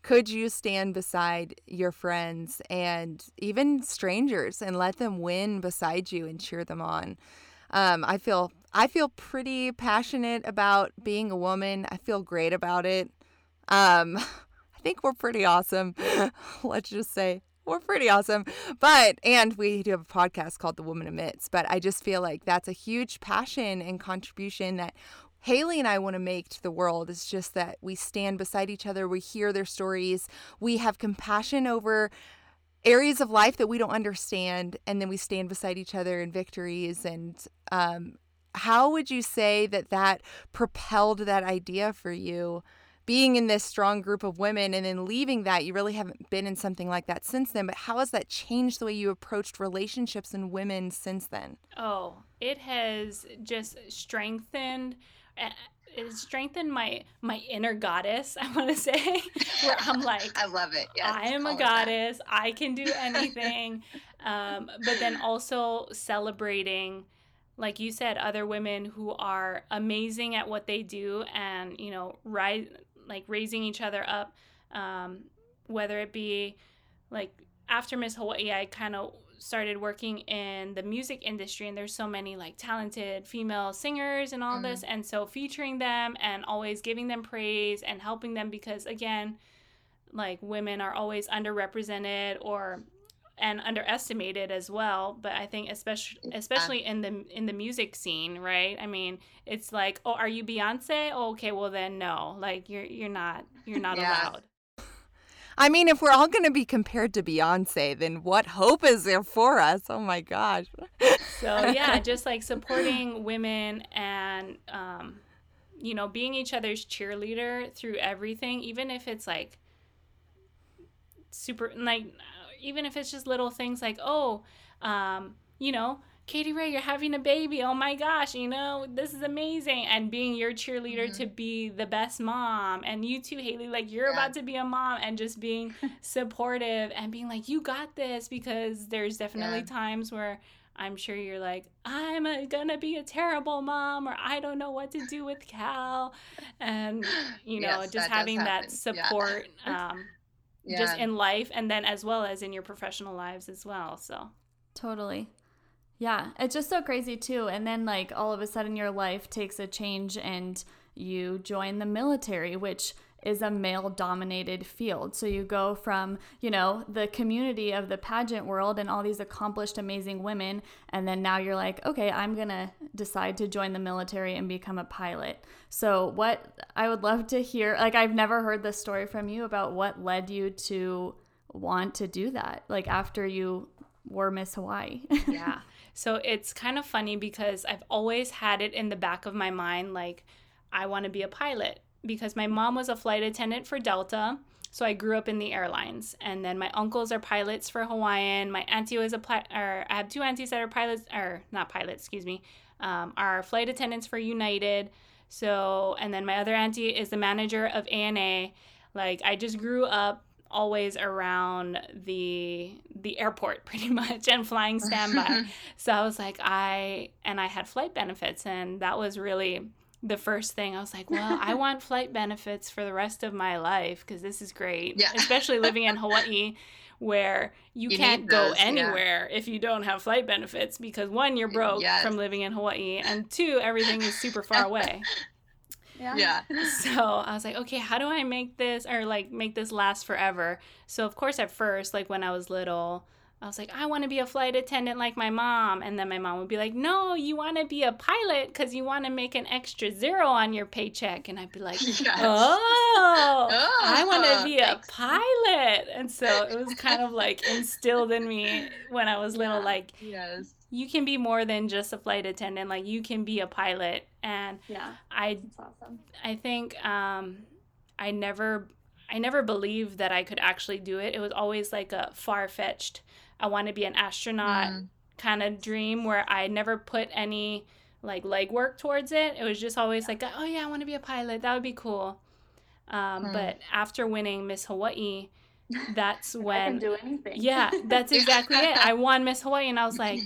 could you stand beside your friends and even strangers and let them win beside you and cheer them on? Um, I feel I feel pretty passionate about being a woman. I feel great about it. Um, I think we're pretty awesome. Let's just say we're pretty awesome. But, and we do have a podcast called The Woman Amidst, but I just feel like that's a huge passion and contribution that Haley and I want to make to the world. It's just that we stand beside each other, we hear their stories, we have compassion over areas of life that we don't understand, and then we stand beside each other in victories. And um, how would you say that that propelled that idea for you? Being in this strong group of women and then leaving that, you really haven't been in something like that since then. But how has that changed the way you approached relationships and women since then? Oh, it has just strengthened it strengthened my my inner goddess i want to say where i'm like i love it yes, i am a goddess i can do anything um, but then also celebrating like you said other women who are amazing at what they do and you know rise like raising each other up um, whether it be like after miss hawaii i kind of started working in the music industry and there's so many like talented female singers and all mm-hmm. this and so featuring them and always giving them praise and helping them because again like women are always underrepresented or and underestimated as well but i think especially especially in the in the music scene right i mean it's like oh are you beyonce oh, okay well then no like you're you're not you're not yeah. allowed I mean, if we're all going to be compared to Beyonce, then what hope is there for us? Oh my gosh. so, yeah, just like supporting women and, um, you know, being each other's cheerleader through everything, even if it's like super, like, even if it's just little things like, oh, um, you know, Katie Ray, you're having a baby. Oh my gosh, you know, this is amazing. And being your cheerleader mm-hmm. to be the best mom. And you too, Haley, like you're yeah. about to be a mom and just being supportive and being like, you got this because there's definitely yeah. times where I'm sure you're like, I'm a, gonna be a terrible mom, or I don't know what to do with Cal, and you know, yes, just having that support, yeah. um, yeah. just in life, and then as well as in your professional lives as well. So totally, yeah, it's just so crazy too. And then, like, all of a sudden, your life takes a change and you join the military, which is a male dominated field. So you go from, you know, the community of the pageant world and all these accomplished, amazing women. And then now you're like, okay, I'm going to decide to join the military and become a pilot. So, what I would love to hear, like, I've never heard this story from you about what led you to want to do that, like, after you were Miss Hawaii. yeah. So it's kind of funny because I've always had it in the back of my mind like, I want to be a pilot because my mom was a flight attendant for Delta. So I grew up in the airlines, and then my uncles are pilots for Hawaiian. My auntie was a pilot, or I have two aunties that are pilots, or not pilots, excuse me, um, are flight attendants for United. So, and then my other auntie is the manager of ANA. Like I just grew up always around the the airport pretty much and flying standby. so I was like I and I had flight benefits and that was really the first thing I was like, well, I want flight benefits for the rest of my life because this is great. Yeah. Especially living in Hawaii where you, you can't go anywhere yeah. if you don't have flight benefits because one, you're broke yes. from living in Hawaii, and two, everything is super far away. Yeah. yeah. So I was like, okay, how do I make this or like make this last forever? So of course at first, like when I was little, I was like, I want to be a flight attendant like my mom. And then my mom would be like, No, you want to be a pilot because you want to make an extra zero on your paycheck. And I'd be like, yes. Oh, oh, I want to be a pilot. And so it was kind of like instilled in me when I was little, yeah. like, yes you can be more than just a flight attendant like you can be a pilot and yeah i awesome. i think um i never i never believed that i could actually do it it was always like a far-fetched i want to be an astronaut mm. kind of dream where i never put any like legwork towards it it was just always like oh yeah i want to be a pilot that would be cool um, mm. but after winning miss hawaii that's when do anything. yeah that's exactly it i won miss hawaii and i was like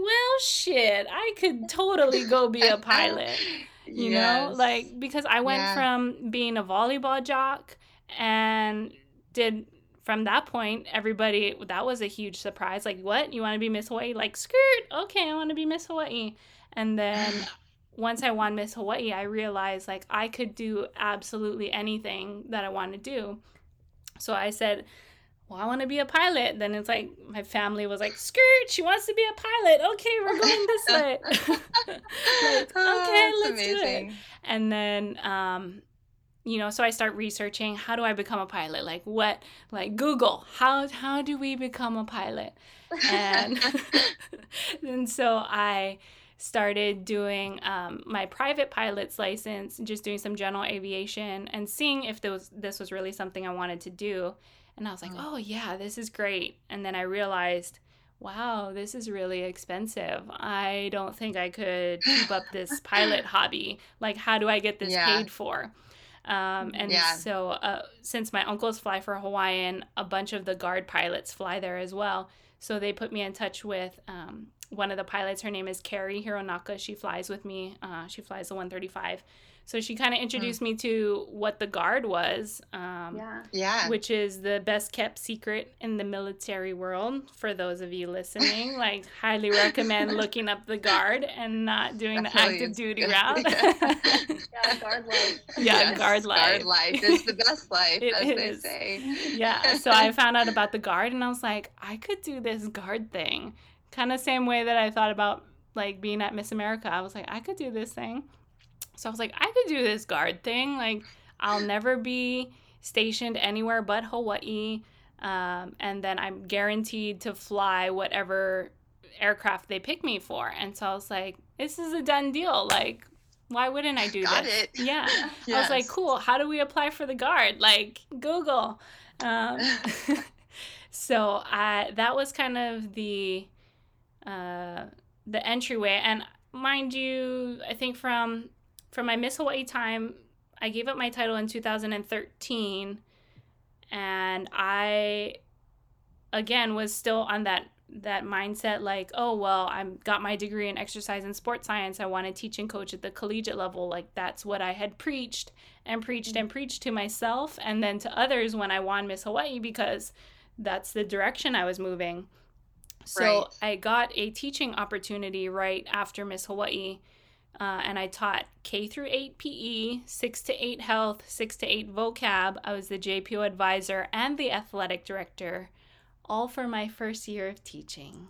well, shit, I could totally go be a pilot. You yes. know, like because I went yeah. from being a volleyball jock and did from that point everybody that was a huge surprise like what you want to be miss hawaii like skirt okay i want to be miss hawaii and then once i won miss hawaii i realized like i could do absolutely anything that i want to do so i said well, I want to be a pilot. Then it's like my family was like, skirt, she wants to be a pilot. Okay, we're going this way. like, oh, okay, let's amazing. do it. And then, um, you know, so I start researching how do I become a pilot? Like what, like Google, how, how do we become a pilot? And, and so I started doing um, my private pilot's license, just doing some general aviation and seeing if this was, this was really something I wanted to do. And I was like, oh, yeah, this is great. And then I realized, wow, this is really expensive. I don't think I could keep up this pilot hobby. Like, how do I get this yeah. paid for? Um, and yeah. so, uh, since my uncles fly for Hawaiian, a bunch of the guard pilots fly there as well. So they put me in touch with um, one of the pilots. Her name is Carrie Hironaka. She flies with me. Uh, she flies the 135. So she kind of introduced mm. me to what the guard was. Um, yeah. Yeah. Which is the best kept secret in the military world. For those of you listening, like highly recommend looking up the guard and not doing the active duty route. yeah, guard life. Yeah, yes, guard life. Guard life is the best life, it as is. they say. Yeah. So I found out about the guard and I was like, I could do this guard thing. Kind of same way that I thought about like being at Miss America. I was like, I could do this thing. So I was like, I could do this guard thing. Like, I'll never be stationed anywhere but Hawaii. Um, and then I'm guaranteed to fly whatever aircraft they pick me for. And so I was like, this is a done deal. Like, why wouldn't I do Got this? It. Yeah. yes. I was like, cool. How do we apply for the guard? Like, Google. Um, so I, that was kind of the uh, the entryway. And mind you, I think from from my Miss Hawaii time, I gave up my title in 2013, and I again was still on that that mindset like oh well i got my degree in exercise and sports science. I want to teach and coach at the collegiate level. Like that's what i had preached and preached and mm-hmm. preached to myself and then to others when i won miss hawaii because that's the direction i was moving. So right. i got a teaching opportunity right after miss hawaii uh, and I taught K through 8 PE, 6 to 8 health, 6 to 8 vocab. I was the JPO advisor and the athletic director, all for my first year of teaching.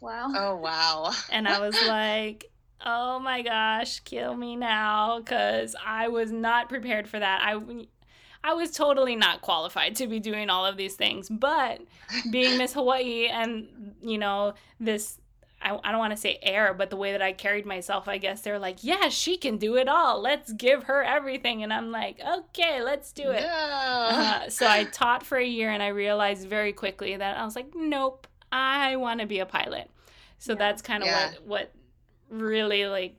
Wow. Oh, wow. and I was like, oh my gosh, kill me now, because I was not prepared for that. I, I was totally not qualified to be doing all of these things, but being Miss Hawaii and, you know, this I, I don't want to say air, but the way that I carried myself, I guess they're like, yeah, she can do it all. Let's give her everything. And I'm like, okay, let's do it. Uh, so I taught for a year and I realized very quickly that I was like, nope, I want to be a pilot. So yeah. that's kind of yeah. what, what really like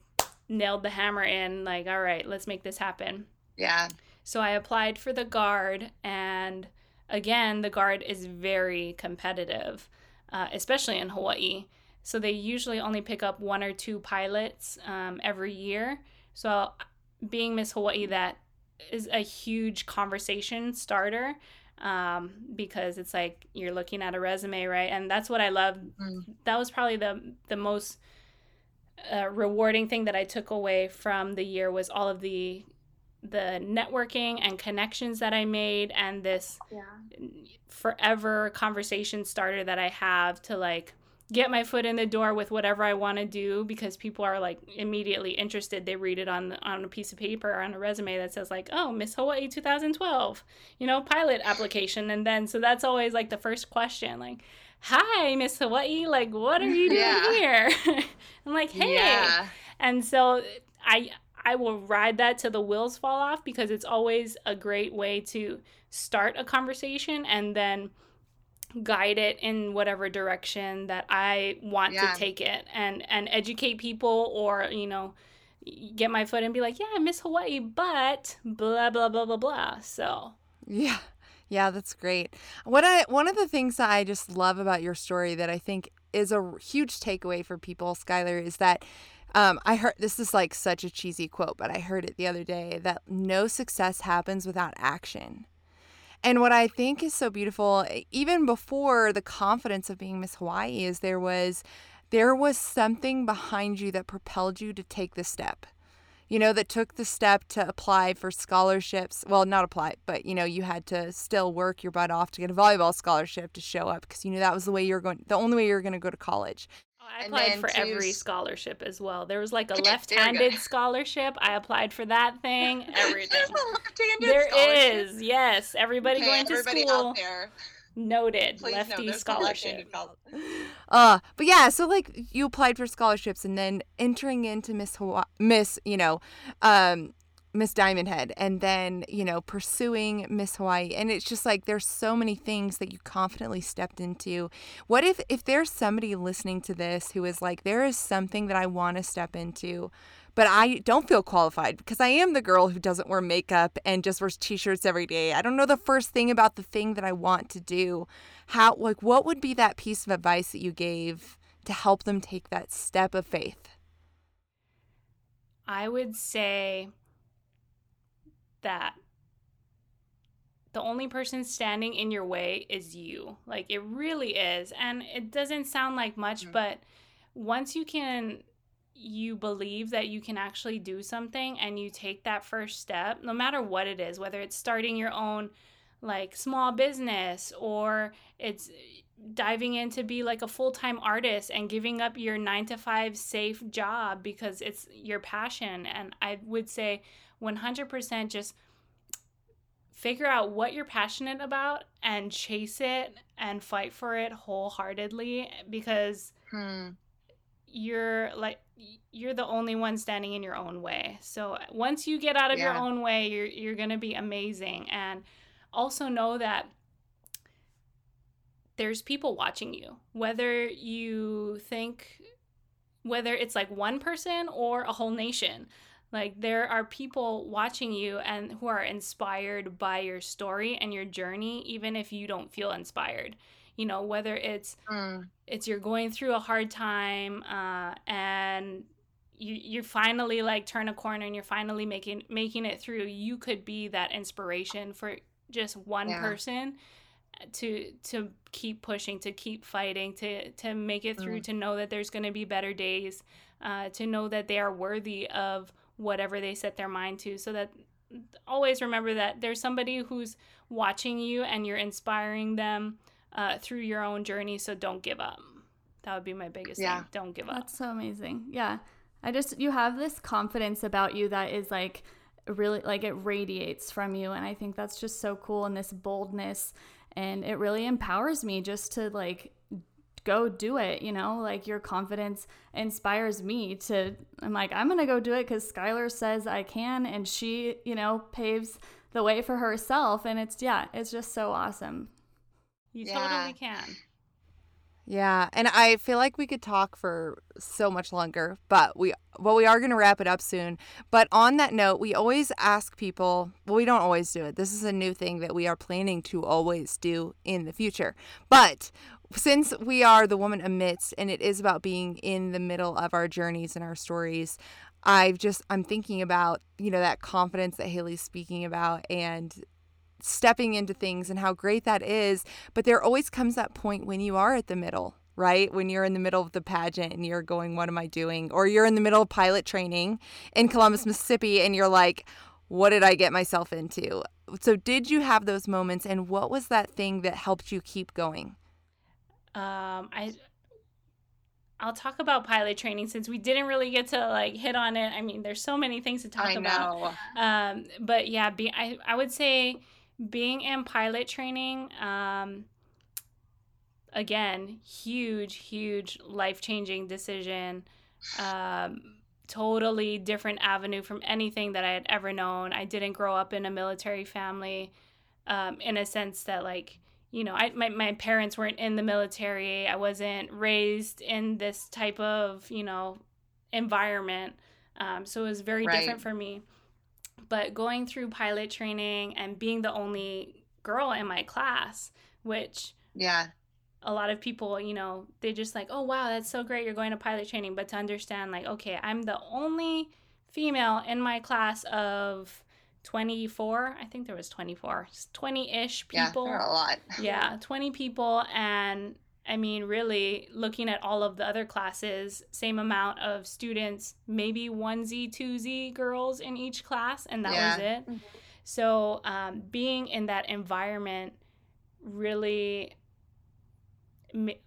nailed the hammer in like, all right, let's make this happen. Yeah. So I applied for the guard and again, the guard is very competitive, uh, especially in Hawaii. So they usually only pick up one or two pilots um, every year. So being Miss Hawaii, that is a huge conversation starter um, because it's like you're looking at a resume, right? And that's what I love. Mm. That was probably the the most uh, rewarding thing that I took away from the year was all of the the networking and connections that I made and this yeah. forever conversation starter that I have to like get my foot in the door with whatever I want to do because people are like immediately interested. They read it on on a piece of paper or on a resume that says like, "Oh, Miss Hawaii 2012," you know, pilot application, and then so that's always like the first question, like, "Hi, Miss Hawaii, like, what are you doing yeah. here?" I'm like, "Hey," yeah. and so I I will ride that till the wheels fall off because it's always a great way to start a conversation and then guide it in whatever direction that I want yeah. to take it and and educate people or you know get my foot and be like yeah I Miss Hawaii but blah blah blah blah blah so yeah yeah that's great what I one of the things that I just love about your story that I think is a huge takeaway for people Skyler is that um, I heard this is like such a cheesy quote, but I heard it the other day that no success happens without action. And what I think is so beautiful, even before the confidence of being Miss Hawaii, is there was there was something behind you that propelled you to take the step. You know, that took the step to apply for scholarships. Well, not apply, but you know, you had to still work your butt off to get a volleyball scholarship to show up because you knew that was the way you were going, the only way you were going to go to college. I applied for every scholarship as well. There was like a left-handed scholarship. I applied for that thing. Everything. there is. Yes, everybody okay, going to everybody school. Out there. Noted. Please lefty no, scholarship. Uh, but yeah, so like you applied for scholarships and then entering into Miss Hawaii, Miss, you know, um, Miss Diamond Head and then, you know, pursuing Miss Hawaii. And it's just like there's so many things that you confidently stepped into. What if if there's somebody listening to this who is like, there is something that I want to step into, but I don't feel qualified because I am the girl who doesn't wear makeup and just wears t-shirts every day. I don't know the first thing about the thing that I want to do. How like what would be that piece of advice that you gave to help them take that step of faith? I would say that the only person standing in your way is you. Like it really is. And it doesn't sound like much, mm-hmm. but once you can you believe that you can actually do something and you take that first step, no matter what it is, whether it's starting your own like small business or it's diving in to be like a full-time artist and giving up your 9 to 5 safe job because it's your passion and I would say 100% just figure out what you're passionate about and chase it and fight for it wholeheartedly because hmm. you're like you're the only one standing in your own way. So once you get out of yeah. your own way, you're you're going to be amazing and also know that there's people watching you. Whether you think whether it's like one person or a whole nation. Like there are people watching you and who are inspired by your story and your journey even if you don't feel inspired. You know, whether it's mm. it's you're going through a hard time uh, and you you finally like turn a corner and you're finally making making it through. You could be that inspiration for just one yeah. person to to keep pushing to keep fighting to to make it through mm. to know that there's going to be better days uh, to know that they are worthy of whatever they set their mind to so that always remember that there's somebody who's watching you and you're inspiring them uh, through your own journey so don't give up. That would be my biggest yeah. thing don't give up. That's so amazing. Yeah. I just you have this confidence about you that is like really like it radiates from you and i think that's just so cool and this boldness and it really empowers me just to like go do it, you know? Like your confidence inspires me to I'm like I'm going to go do it cuz Skyler says I can and she, you know, paves the way for herself and it's yeah, it's just so awesome. You yeah. totally can. Yeah, and I feel like we could talk for so much longer, but we well we are going to wrap it up soon. But on that note, we always ask people, well we don't always do it. This is a new thing that we are planning to always do in the future. But since we are the woman amidst and it is about being in the middle of our journeys and our stories i've just i'm thinking about you know that confidence that haley's speaking about and stepping into things and how great that is but there always comes that point when you are at the middle right? When you're in the middle of the pageant and you're going, What am I doing? Or you're in the middle of pilot training in Columbus, Mississippi, and you're like, What did I get myself into? So, did you have those moments? And what was that thing that helped you keep going? Um, I I'll talk about pilot training since we didn't really get to like hit on it. I mean, there's so many things to talk I about. Know. Um, but yeah, be, I I would say being in pilot training. Um, again, huge, huge life changing decision. Um, totally different avenue from anything that I had ever known. I didn't grow up in a military family, um, in a sense that like you know, I my, my parents weren't in the military. I wasn't raised in this type of, you know, environment. Um, so it was very right. different for me. But going through pilot training and being the only girl in my class, which yeah, a lot of people, you know, they just like, oh wow, that's so great, you're going to pilot training. But to understand, like, okay, I'm the only female in my class of 24 i think there was 24 20-ish people yeah, a lot yeah 20 people and i mean really looking at all of the other classes same amount of students maybe 1z 2z girls in each class and that yeah. was it mm-hmm. so um, being in that environment really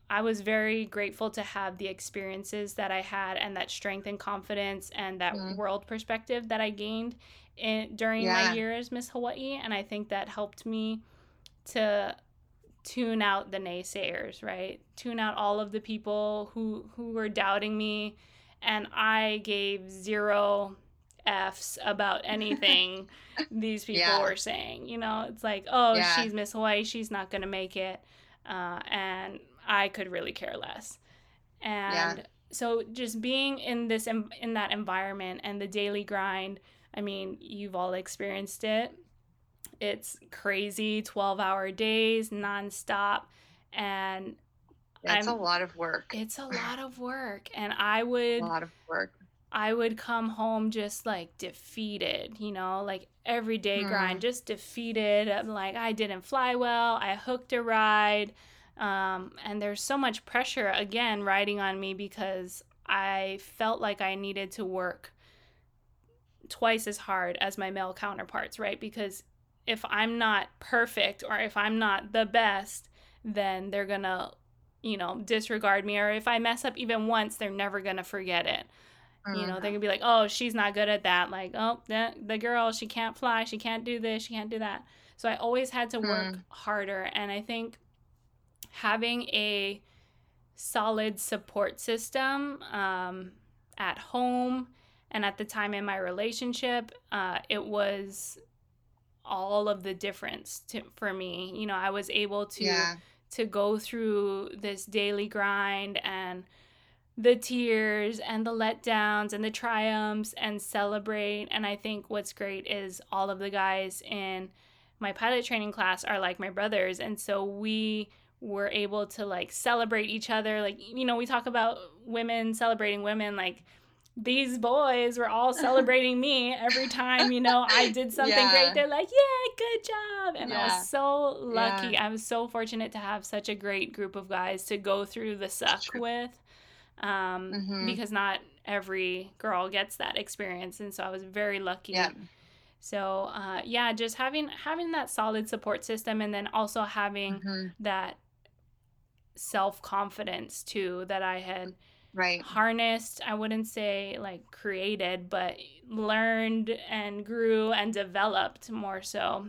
I was very grateful to have the experiences that I had and that strength and confidence and that mm-hmm. world perspective that I gained in, during yeah. my year as Miss Hawaii, and I think that helped me to tune out the naysayers, right? Tune out all of the people who who were doubting me and I gave zero F's about anything these people yeah. were saying. You know, it's like, oh, yeah. she's Miss Hawaii, she's not going to make it. Uh, and I could really care less. And so just being in this in that environment and the daily grind, I mean, you've all experienced it. It's crazy 12 hour days nonstop. And it's a lot of work. It's a lot of work. And I would. A lot of work. I would come home just like defeated, you know, like everyday mm. grind, just defeated. I'm like, I didn't fly well. I hooked a ride. Um, and there's so much pressure again riding on me because I felt like I needed to work twice as hard as my male counterparts, right? Because if I'm not perfect or if I'm not the best, then they're gonna, you know, disregard me. Or if I mess up even once, they're never gonna forget it. You know, they're gonna be like, oh, she's not good at that. Like, oh, the, the girl, she can't fly, she can't do this, she can't do that. So I always had to work mm. harder. And I think having a solid support system um, at home and at the time in my relationship, uh, it was all of the difference to, for me. You know, I was able to yeah. to go through this daily grind and the tears and the letdowns and the triumphs and celebrate. And I think what's great is all of the guys in my pilot training class are like my brothers. And so we were able to like celebrate each other. Like, you know, we talk about women celebrating women, like, these boys were all celebrating me every time, you know, I did something yeah. great. They're like, yeah, good job. And yeah. I was so lucky. Yeah. I was so fortunate to have such a great group of guys to go through the suck with um, mm-hmm. because not every girl gets that experience, and so I was very lucky. Yeah. So uh, yeah, just having having that solid support system, and then also having mm-hmm. that self confidence too that I had right harnessed i wouldn't say like created but learned and grew and developed more so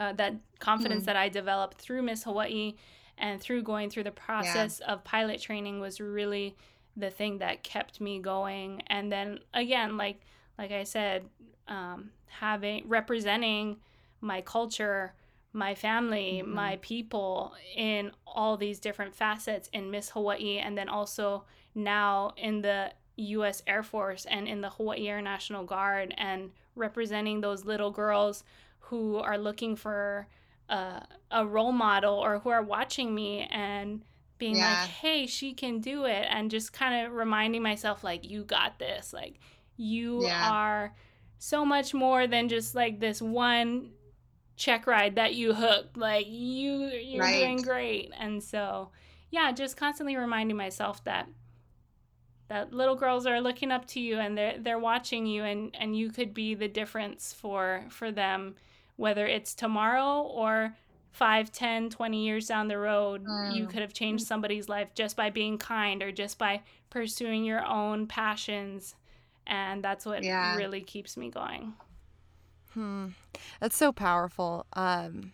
uh, that confidence mm-hmm. that i developed through miss hawaii and through going through the process yeah. of pilot training was really the thing that kept me going and then again like like i said um, having representing my culture my family mm-hmm. my people in all these different facets in miss hawaii and then also now in the us air force and in the hawaii air national guard and representing those little girls who are looking for a, a role model or who are watching me and being yeah. like, hey, she can do it. And just kind of reminding myself, like, you got this. Like, you yeah. are so much more than just like this one check ride that you hooked. Like, you, you're right. doing great. And so, yeah, just constantly reminding myself that that little girls are looking up to you and they're they're watching you and and you could be the difference for for them whether it's tomorrow or 5 10 20 years down the road mm. you could have changed somebody's life just by being kind or just by pursuing your own passions and that's what yeah. really keeps me going hmm that's so powerful um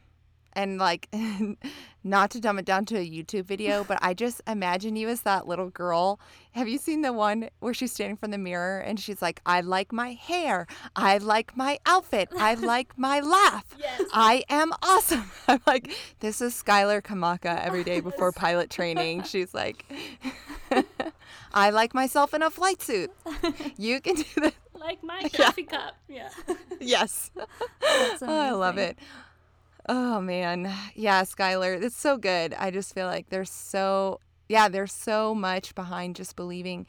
and like not to dumb it down to a YouTube video, but I just imagine you as that little girl. Have you seen the one where she's standing from the mirror and she's like, I like my hair. I like my outfit. I like my laugh. Yes. I am awesome. I'm like, this is Skyler Kamaka every day before pilot training. She's like, I like myself in a flight suit. You can do that. Like my coffee yeah. cup. Yeah. yes. Oh, I love it. Oh man. Yeah, Skyler, it's so good. I just feel like there's so yeah, there's so much behind just believing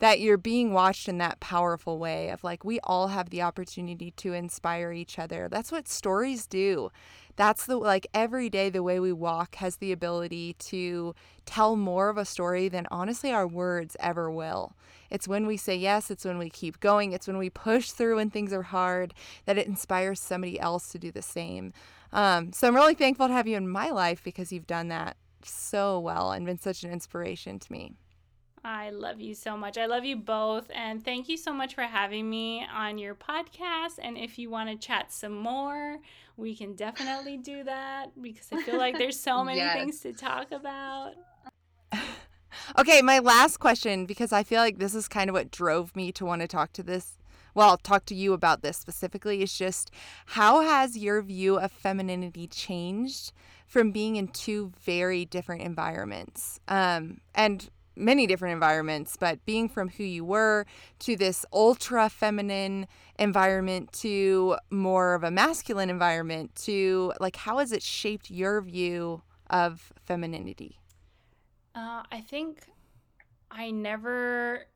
that you're being watched in that powerful way of like we all have the opportunity to inspire each other. That's what stories do. That's the like every day the way we walk has the ability to tell more of a story than honestly our words ever will. It's when we say yes, it's when we keep going, it's when we push through when things are hard that it inspires somebody else to do the same. Um, so I'm really thankful to have you in my life because you've done that so well and been such an inspiration to me. I love you so much. I love you both. And thank you so much for having me on your podcast. And if you want to chat some more, we can definitely do that because I feel like there's so many yes. things to talk about. okay, my last question, because I feel like this is kind of what drove me to want to talk to this. Well, I'll talk to you about this specifically is just how has your view of femininity changed from being in two very different environments? Um, and many different environments, but being from who you were to this ultra feminine environment to more of a masculine environment to like how has it shaped your view of femininity? Uh, I think I never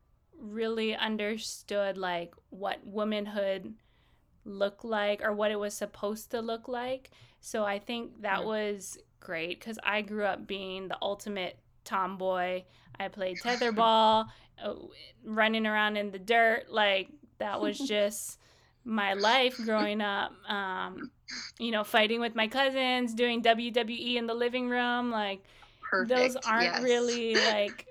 really understood like what womanhood looked like or what it was supposed to look like. So I think that was great because I grew up being the ultimate tomboy. I played tetherball, uh, running around in the dirt. Like that was just my life growing up. Um, you know, fighting with my cousins, doing WWE in the living room. Like Perfect. those aren't yes. really like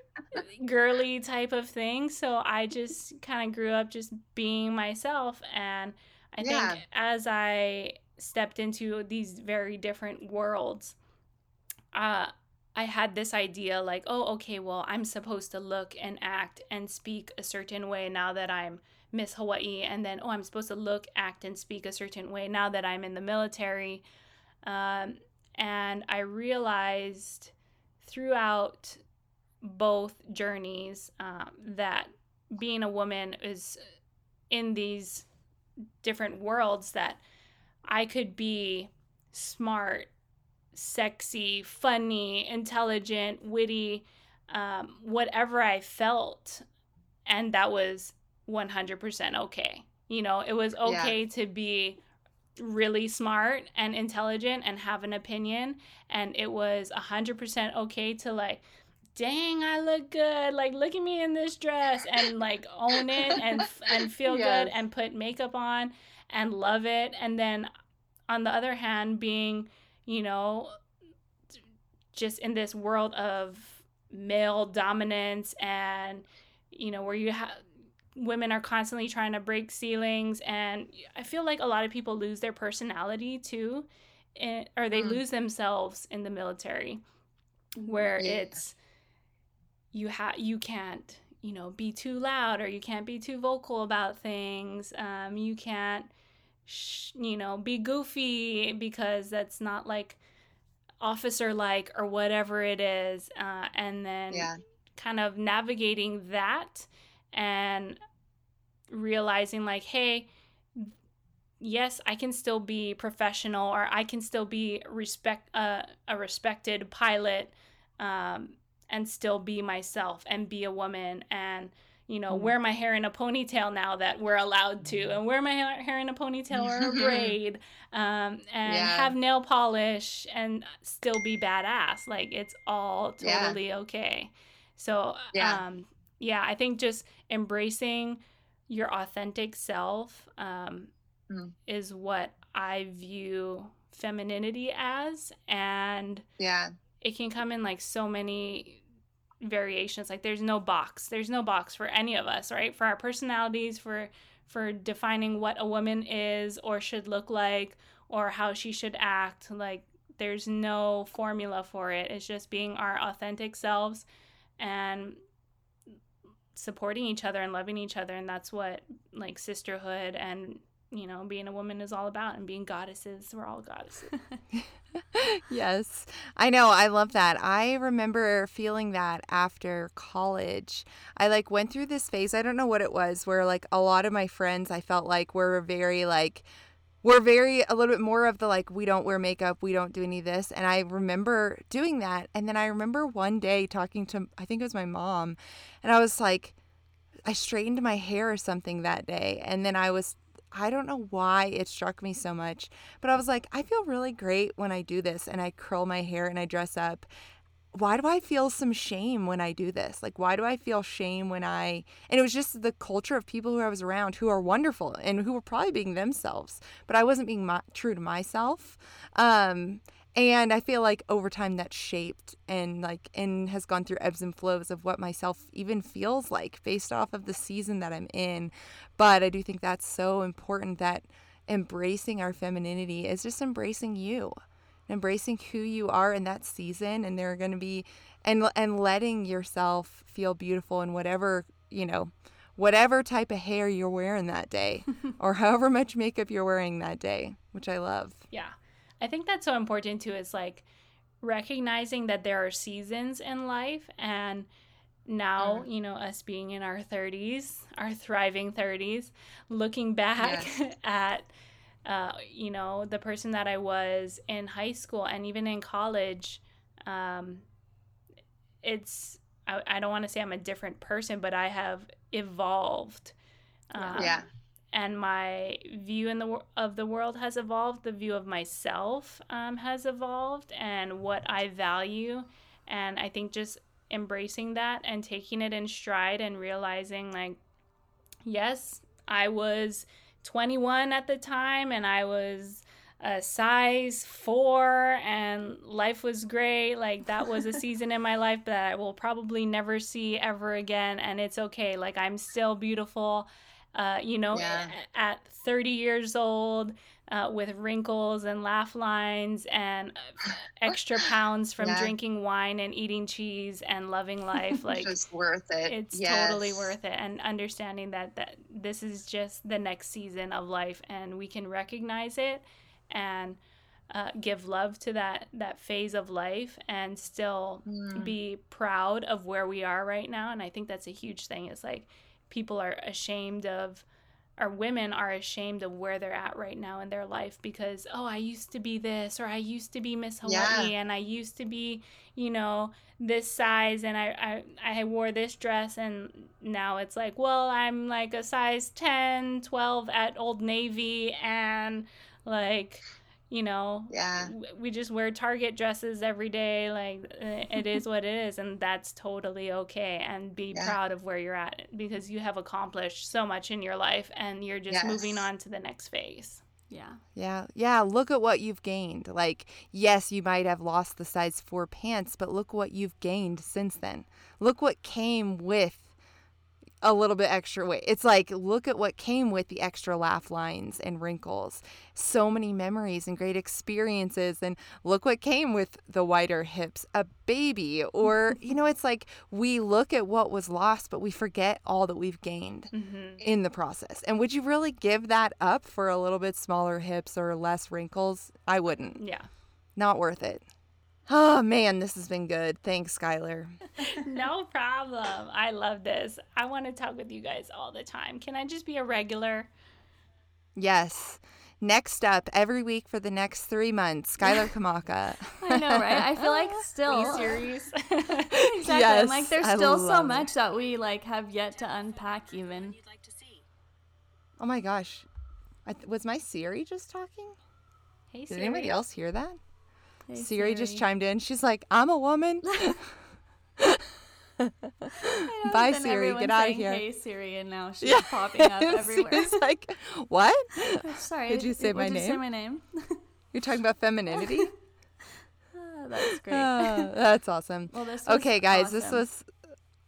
girly type of thing. So I just kind of grew up just being myself. And I yeah. think as I stepped into these very different worlds, uh, I had this idea like, oh, okay, well, I'm supposed to look and act and speak a certain way now that I'm Miss Hawaii. And then, oh, I'm supposed to look, act, and speak a certain way now that I'm in the military. Um, and I realized throughout both journeys um, that being a woman is in these different worlds that I could be smart sexy, funny, intelligent, witty, um, whatever I felt. And that was 100% okay. You know, it was okay yeah. to be really smart and intelligent and have an opinion. And it was 100% okay to like, dang, I look good. Like, look at me in this dress and like own it and, and feel yes. good and put makeup on and love it. And then on the other hand, being you know, just in this world of male dominance and, you know, where you have women are constantly trying to break ceilings and i feel like a lot of people lose their personality too in, or they mm. lose themselves in the military where yeah. it's you have you can't you know be too loud or you can't be too vocal about things um, you can't sh- you know, be goofy because that's not like officer like or whatever it is. Uh, and then yeah. kind of navigating that and realizing, like, hey, yes, I can still be professional or I can still be respect uh, a respected pilot um, and still be myself and be a woman and you know, mm-hmm. wear my hair in a ponytail now that we're allowed to, mm-hmm. and wear my hair in a ponytail or a braid, um, and yeah. have nail polish and still be badass. Like it's all totally yeah. okay. So, yeah. Um, yeah, I think just embracing your authentic self um, mm. is what I view femininity as, and yeah, it can come in like so many variations like there's no box. There's no box for any of us right? For our personalities for for defining what a woman is or should look like or how she should act like there's no formula for it. It's just being our authentic selves and supporting each other and loving each other and that's what like sisterhood and you know being a woman is all about and being goddesses we're all goddesses yes, I know. I love that. I remember feeling that after college. I like went through this phase. I don't know what it was, where like a lot of my friends, I felt like were very like, we're very a little bit more of the like we don't wear makeup we don't do any of this and i remember doing that and then i remember one day talking to i think it was my mom and i was like i straightened my hair or something that day and then i was I don't know why it struck me so much, but I was like, I feel really great when I do this and I curl my hair and I dress up. Why do I feel some shame when I do this? Like, why do I feel shame when I. And it was just the culture of people who I was around who are wonderful and who were probably being themselves, but I wasn't being my, true to myself. Um, And I feel like over time that's shaped and like and has gone through ebbs and flows of what myself even feels like based off of the season that I'm in. But I do think that's so important that embracing our femininity is just embracing you embracing who you are in that season. And there are going to be and and letting yourself feel beautiful in whatever you know whatever type of hair you're wearing that day or however much makeup you're wearing that day which i love. Yeah i think that's so important too is like recognizing that there are seasons in life and now mm. you know us being in our 30s our thriving 30s looking back yes. at uh, you know, the person that I was in high school and even in college, um, it's, I, I don't want to say I'm a different person, but I have evolved. Um, yeah. And my view in the of the world has evolved. The view of myself um, has evolved, and what I value. And I think just embracing that and taking it in stride and realizing, like, yes, I was 21 at the time and I was a size four and life was great. Like that was a season in my life that I will probably never see ever again. And it's okay. Like I'm still beautiful. Uh, you know, yeah. at 30 years old, uh, with wrinkles and laugh lines and uh, extra pounds from yeah. drinking wine and eating cheese and loving life. Like it's worth it. It's yes. totally worth it. And understanding that that this is just the next season of life, and we can recognize it and. Uh, give love to that that phase of life and still mm. be proud of where we are right now and i think that's a huge thing it's like people are ashamed of or women are ashamed of where they're at right now in their life because oh I used to be this or I used to be Miss Hawaii yeah. and I used to be you know this size and I, I I wore this dress and now it's like well I'm like a size 10 12 at Old Navy and like you know yeah. we just wear target dresses every day like eh, it is what it is and that's totally okay and be yeah. proud of where you're at because you have accomplished so much in your life and you're just yes. moving on to the next phase. Yeah. Yeah. Yeah look at what you've gained. Like yes you might have lost the size 4 pants but look what you've gained since then. Look what came with a little bit extra weight. It's like, look at what came with the extra laugh lines and wrinkles. So many memories and great experiences. And look what came with the wider hips a baby. Or, you know, it's like we look at what was lost, but we forget all that we've gained mm-hmm. in the process. And would you really give that up for a little bit smaller hips or less wrinkles? I wouldn't. Yeah. Not worth it. Oh man, this has been good. Thanks, Skyler. no problem. I love this. I want to talk with you guys all the time. Can I just be a regular? Yes. Next up, every week for the next three months, Skyler Kamaka. I know, right? I feel like still series. exactly. Yes, like there's still so much it. that we like have yet to unpack even. Oh my gosh. was my Siri just talking? Hey, Siri. Did Siri. anybody else hear that? Hey, Siri, Siri, just chimed in. She's like, I'm a woman. Bye, Siri. Get out of here. Hey, Siri, and now she's yeah. popping up everywhere. Siri's like, what? Sorry. Did you say my name? Did you say my name? You're talking about femininity? oh, that's great. Uh, that's awesome. Well, this okay, guys, awesome. this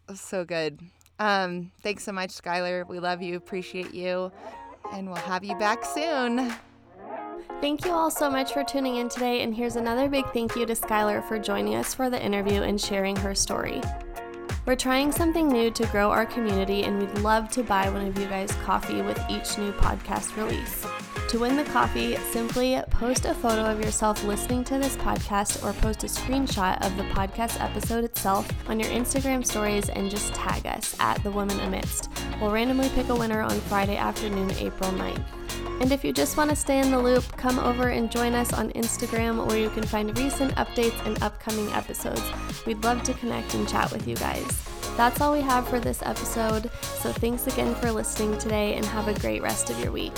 was so good. Um, thanks so much, Skyler. We love you, appreciate you, and we'll have you back soon. Thank you all so much for tuning in today, and here's another big thank you to Skyler for joining us for the interview and sharing her story. We're trying something new to grow our community, and we'd love to buy one of you guys coffee with each new podcast release. To win the coffee, simply post a photo of yourself listening to this podcast or post a screenshot of the podcast episode itself on your Instagram stories and just tag us at The Woman Amidst. We'll randomly pick a winner on Friday afternoon, April 9th. And if you just want to stay in the loop, come over and join us on Instagram where you can find recent updates and upcoming episodes. We'd love to connect and chat with you guys. That's all we have for this episode, so thanks again for listening today and have a great rest of your week.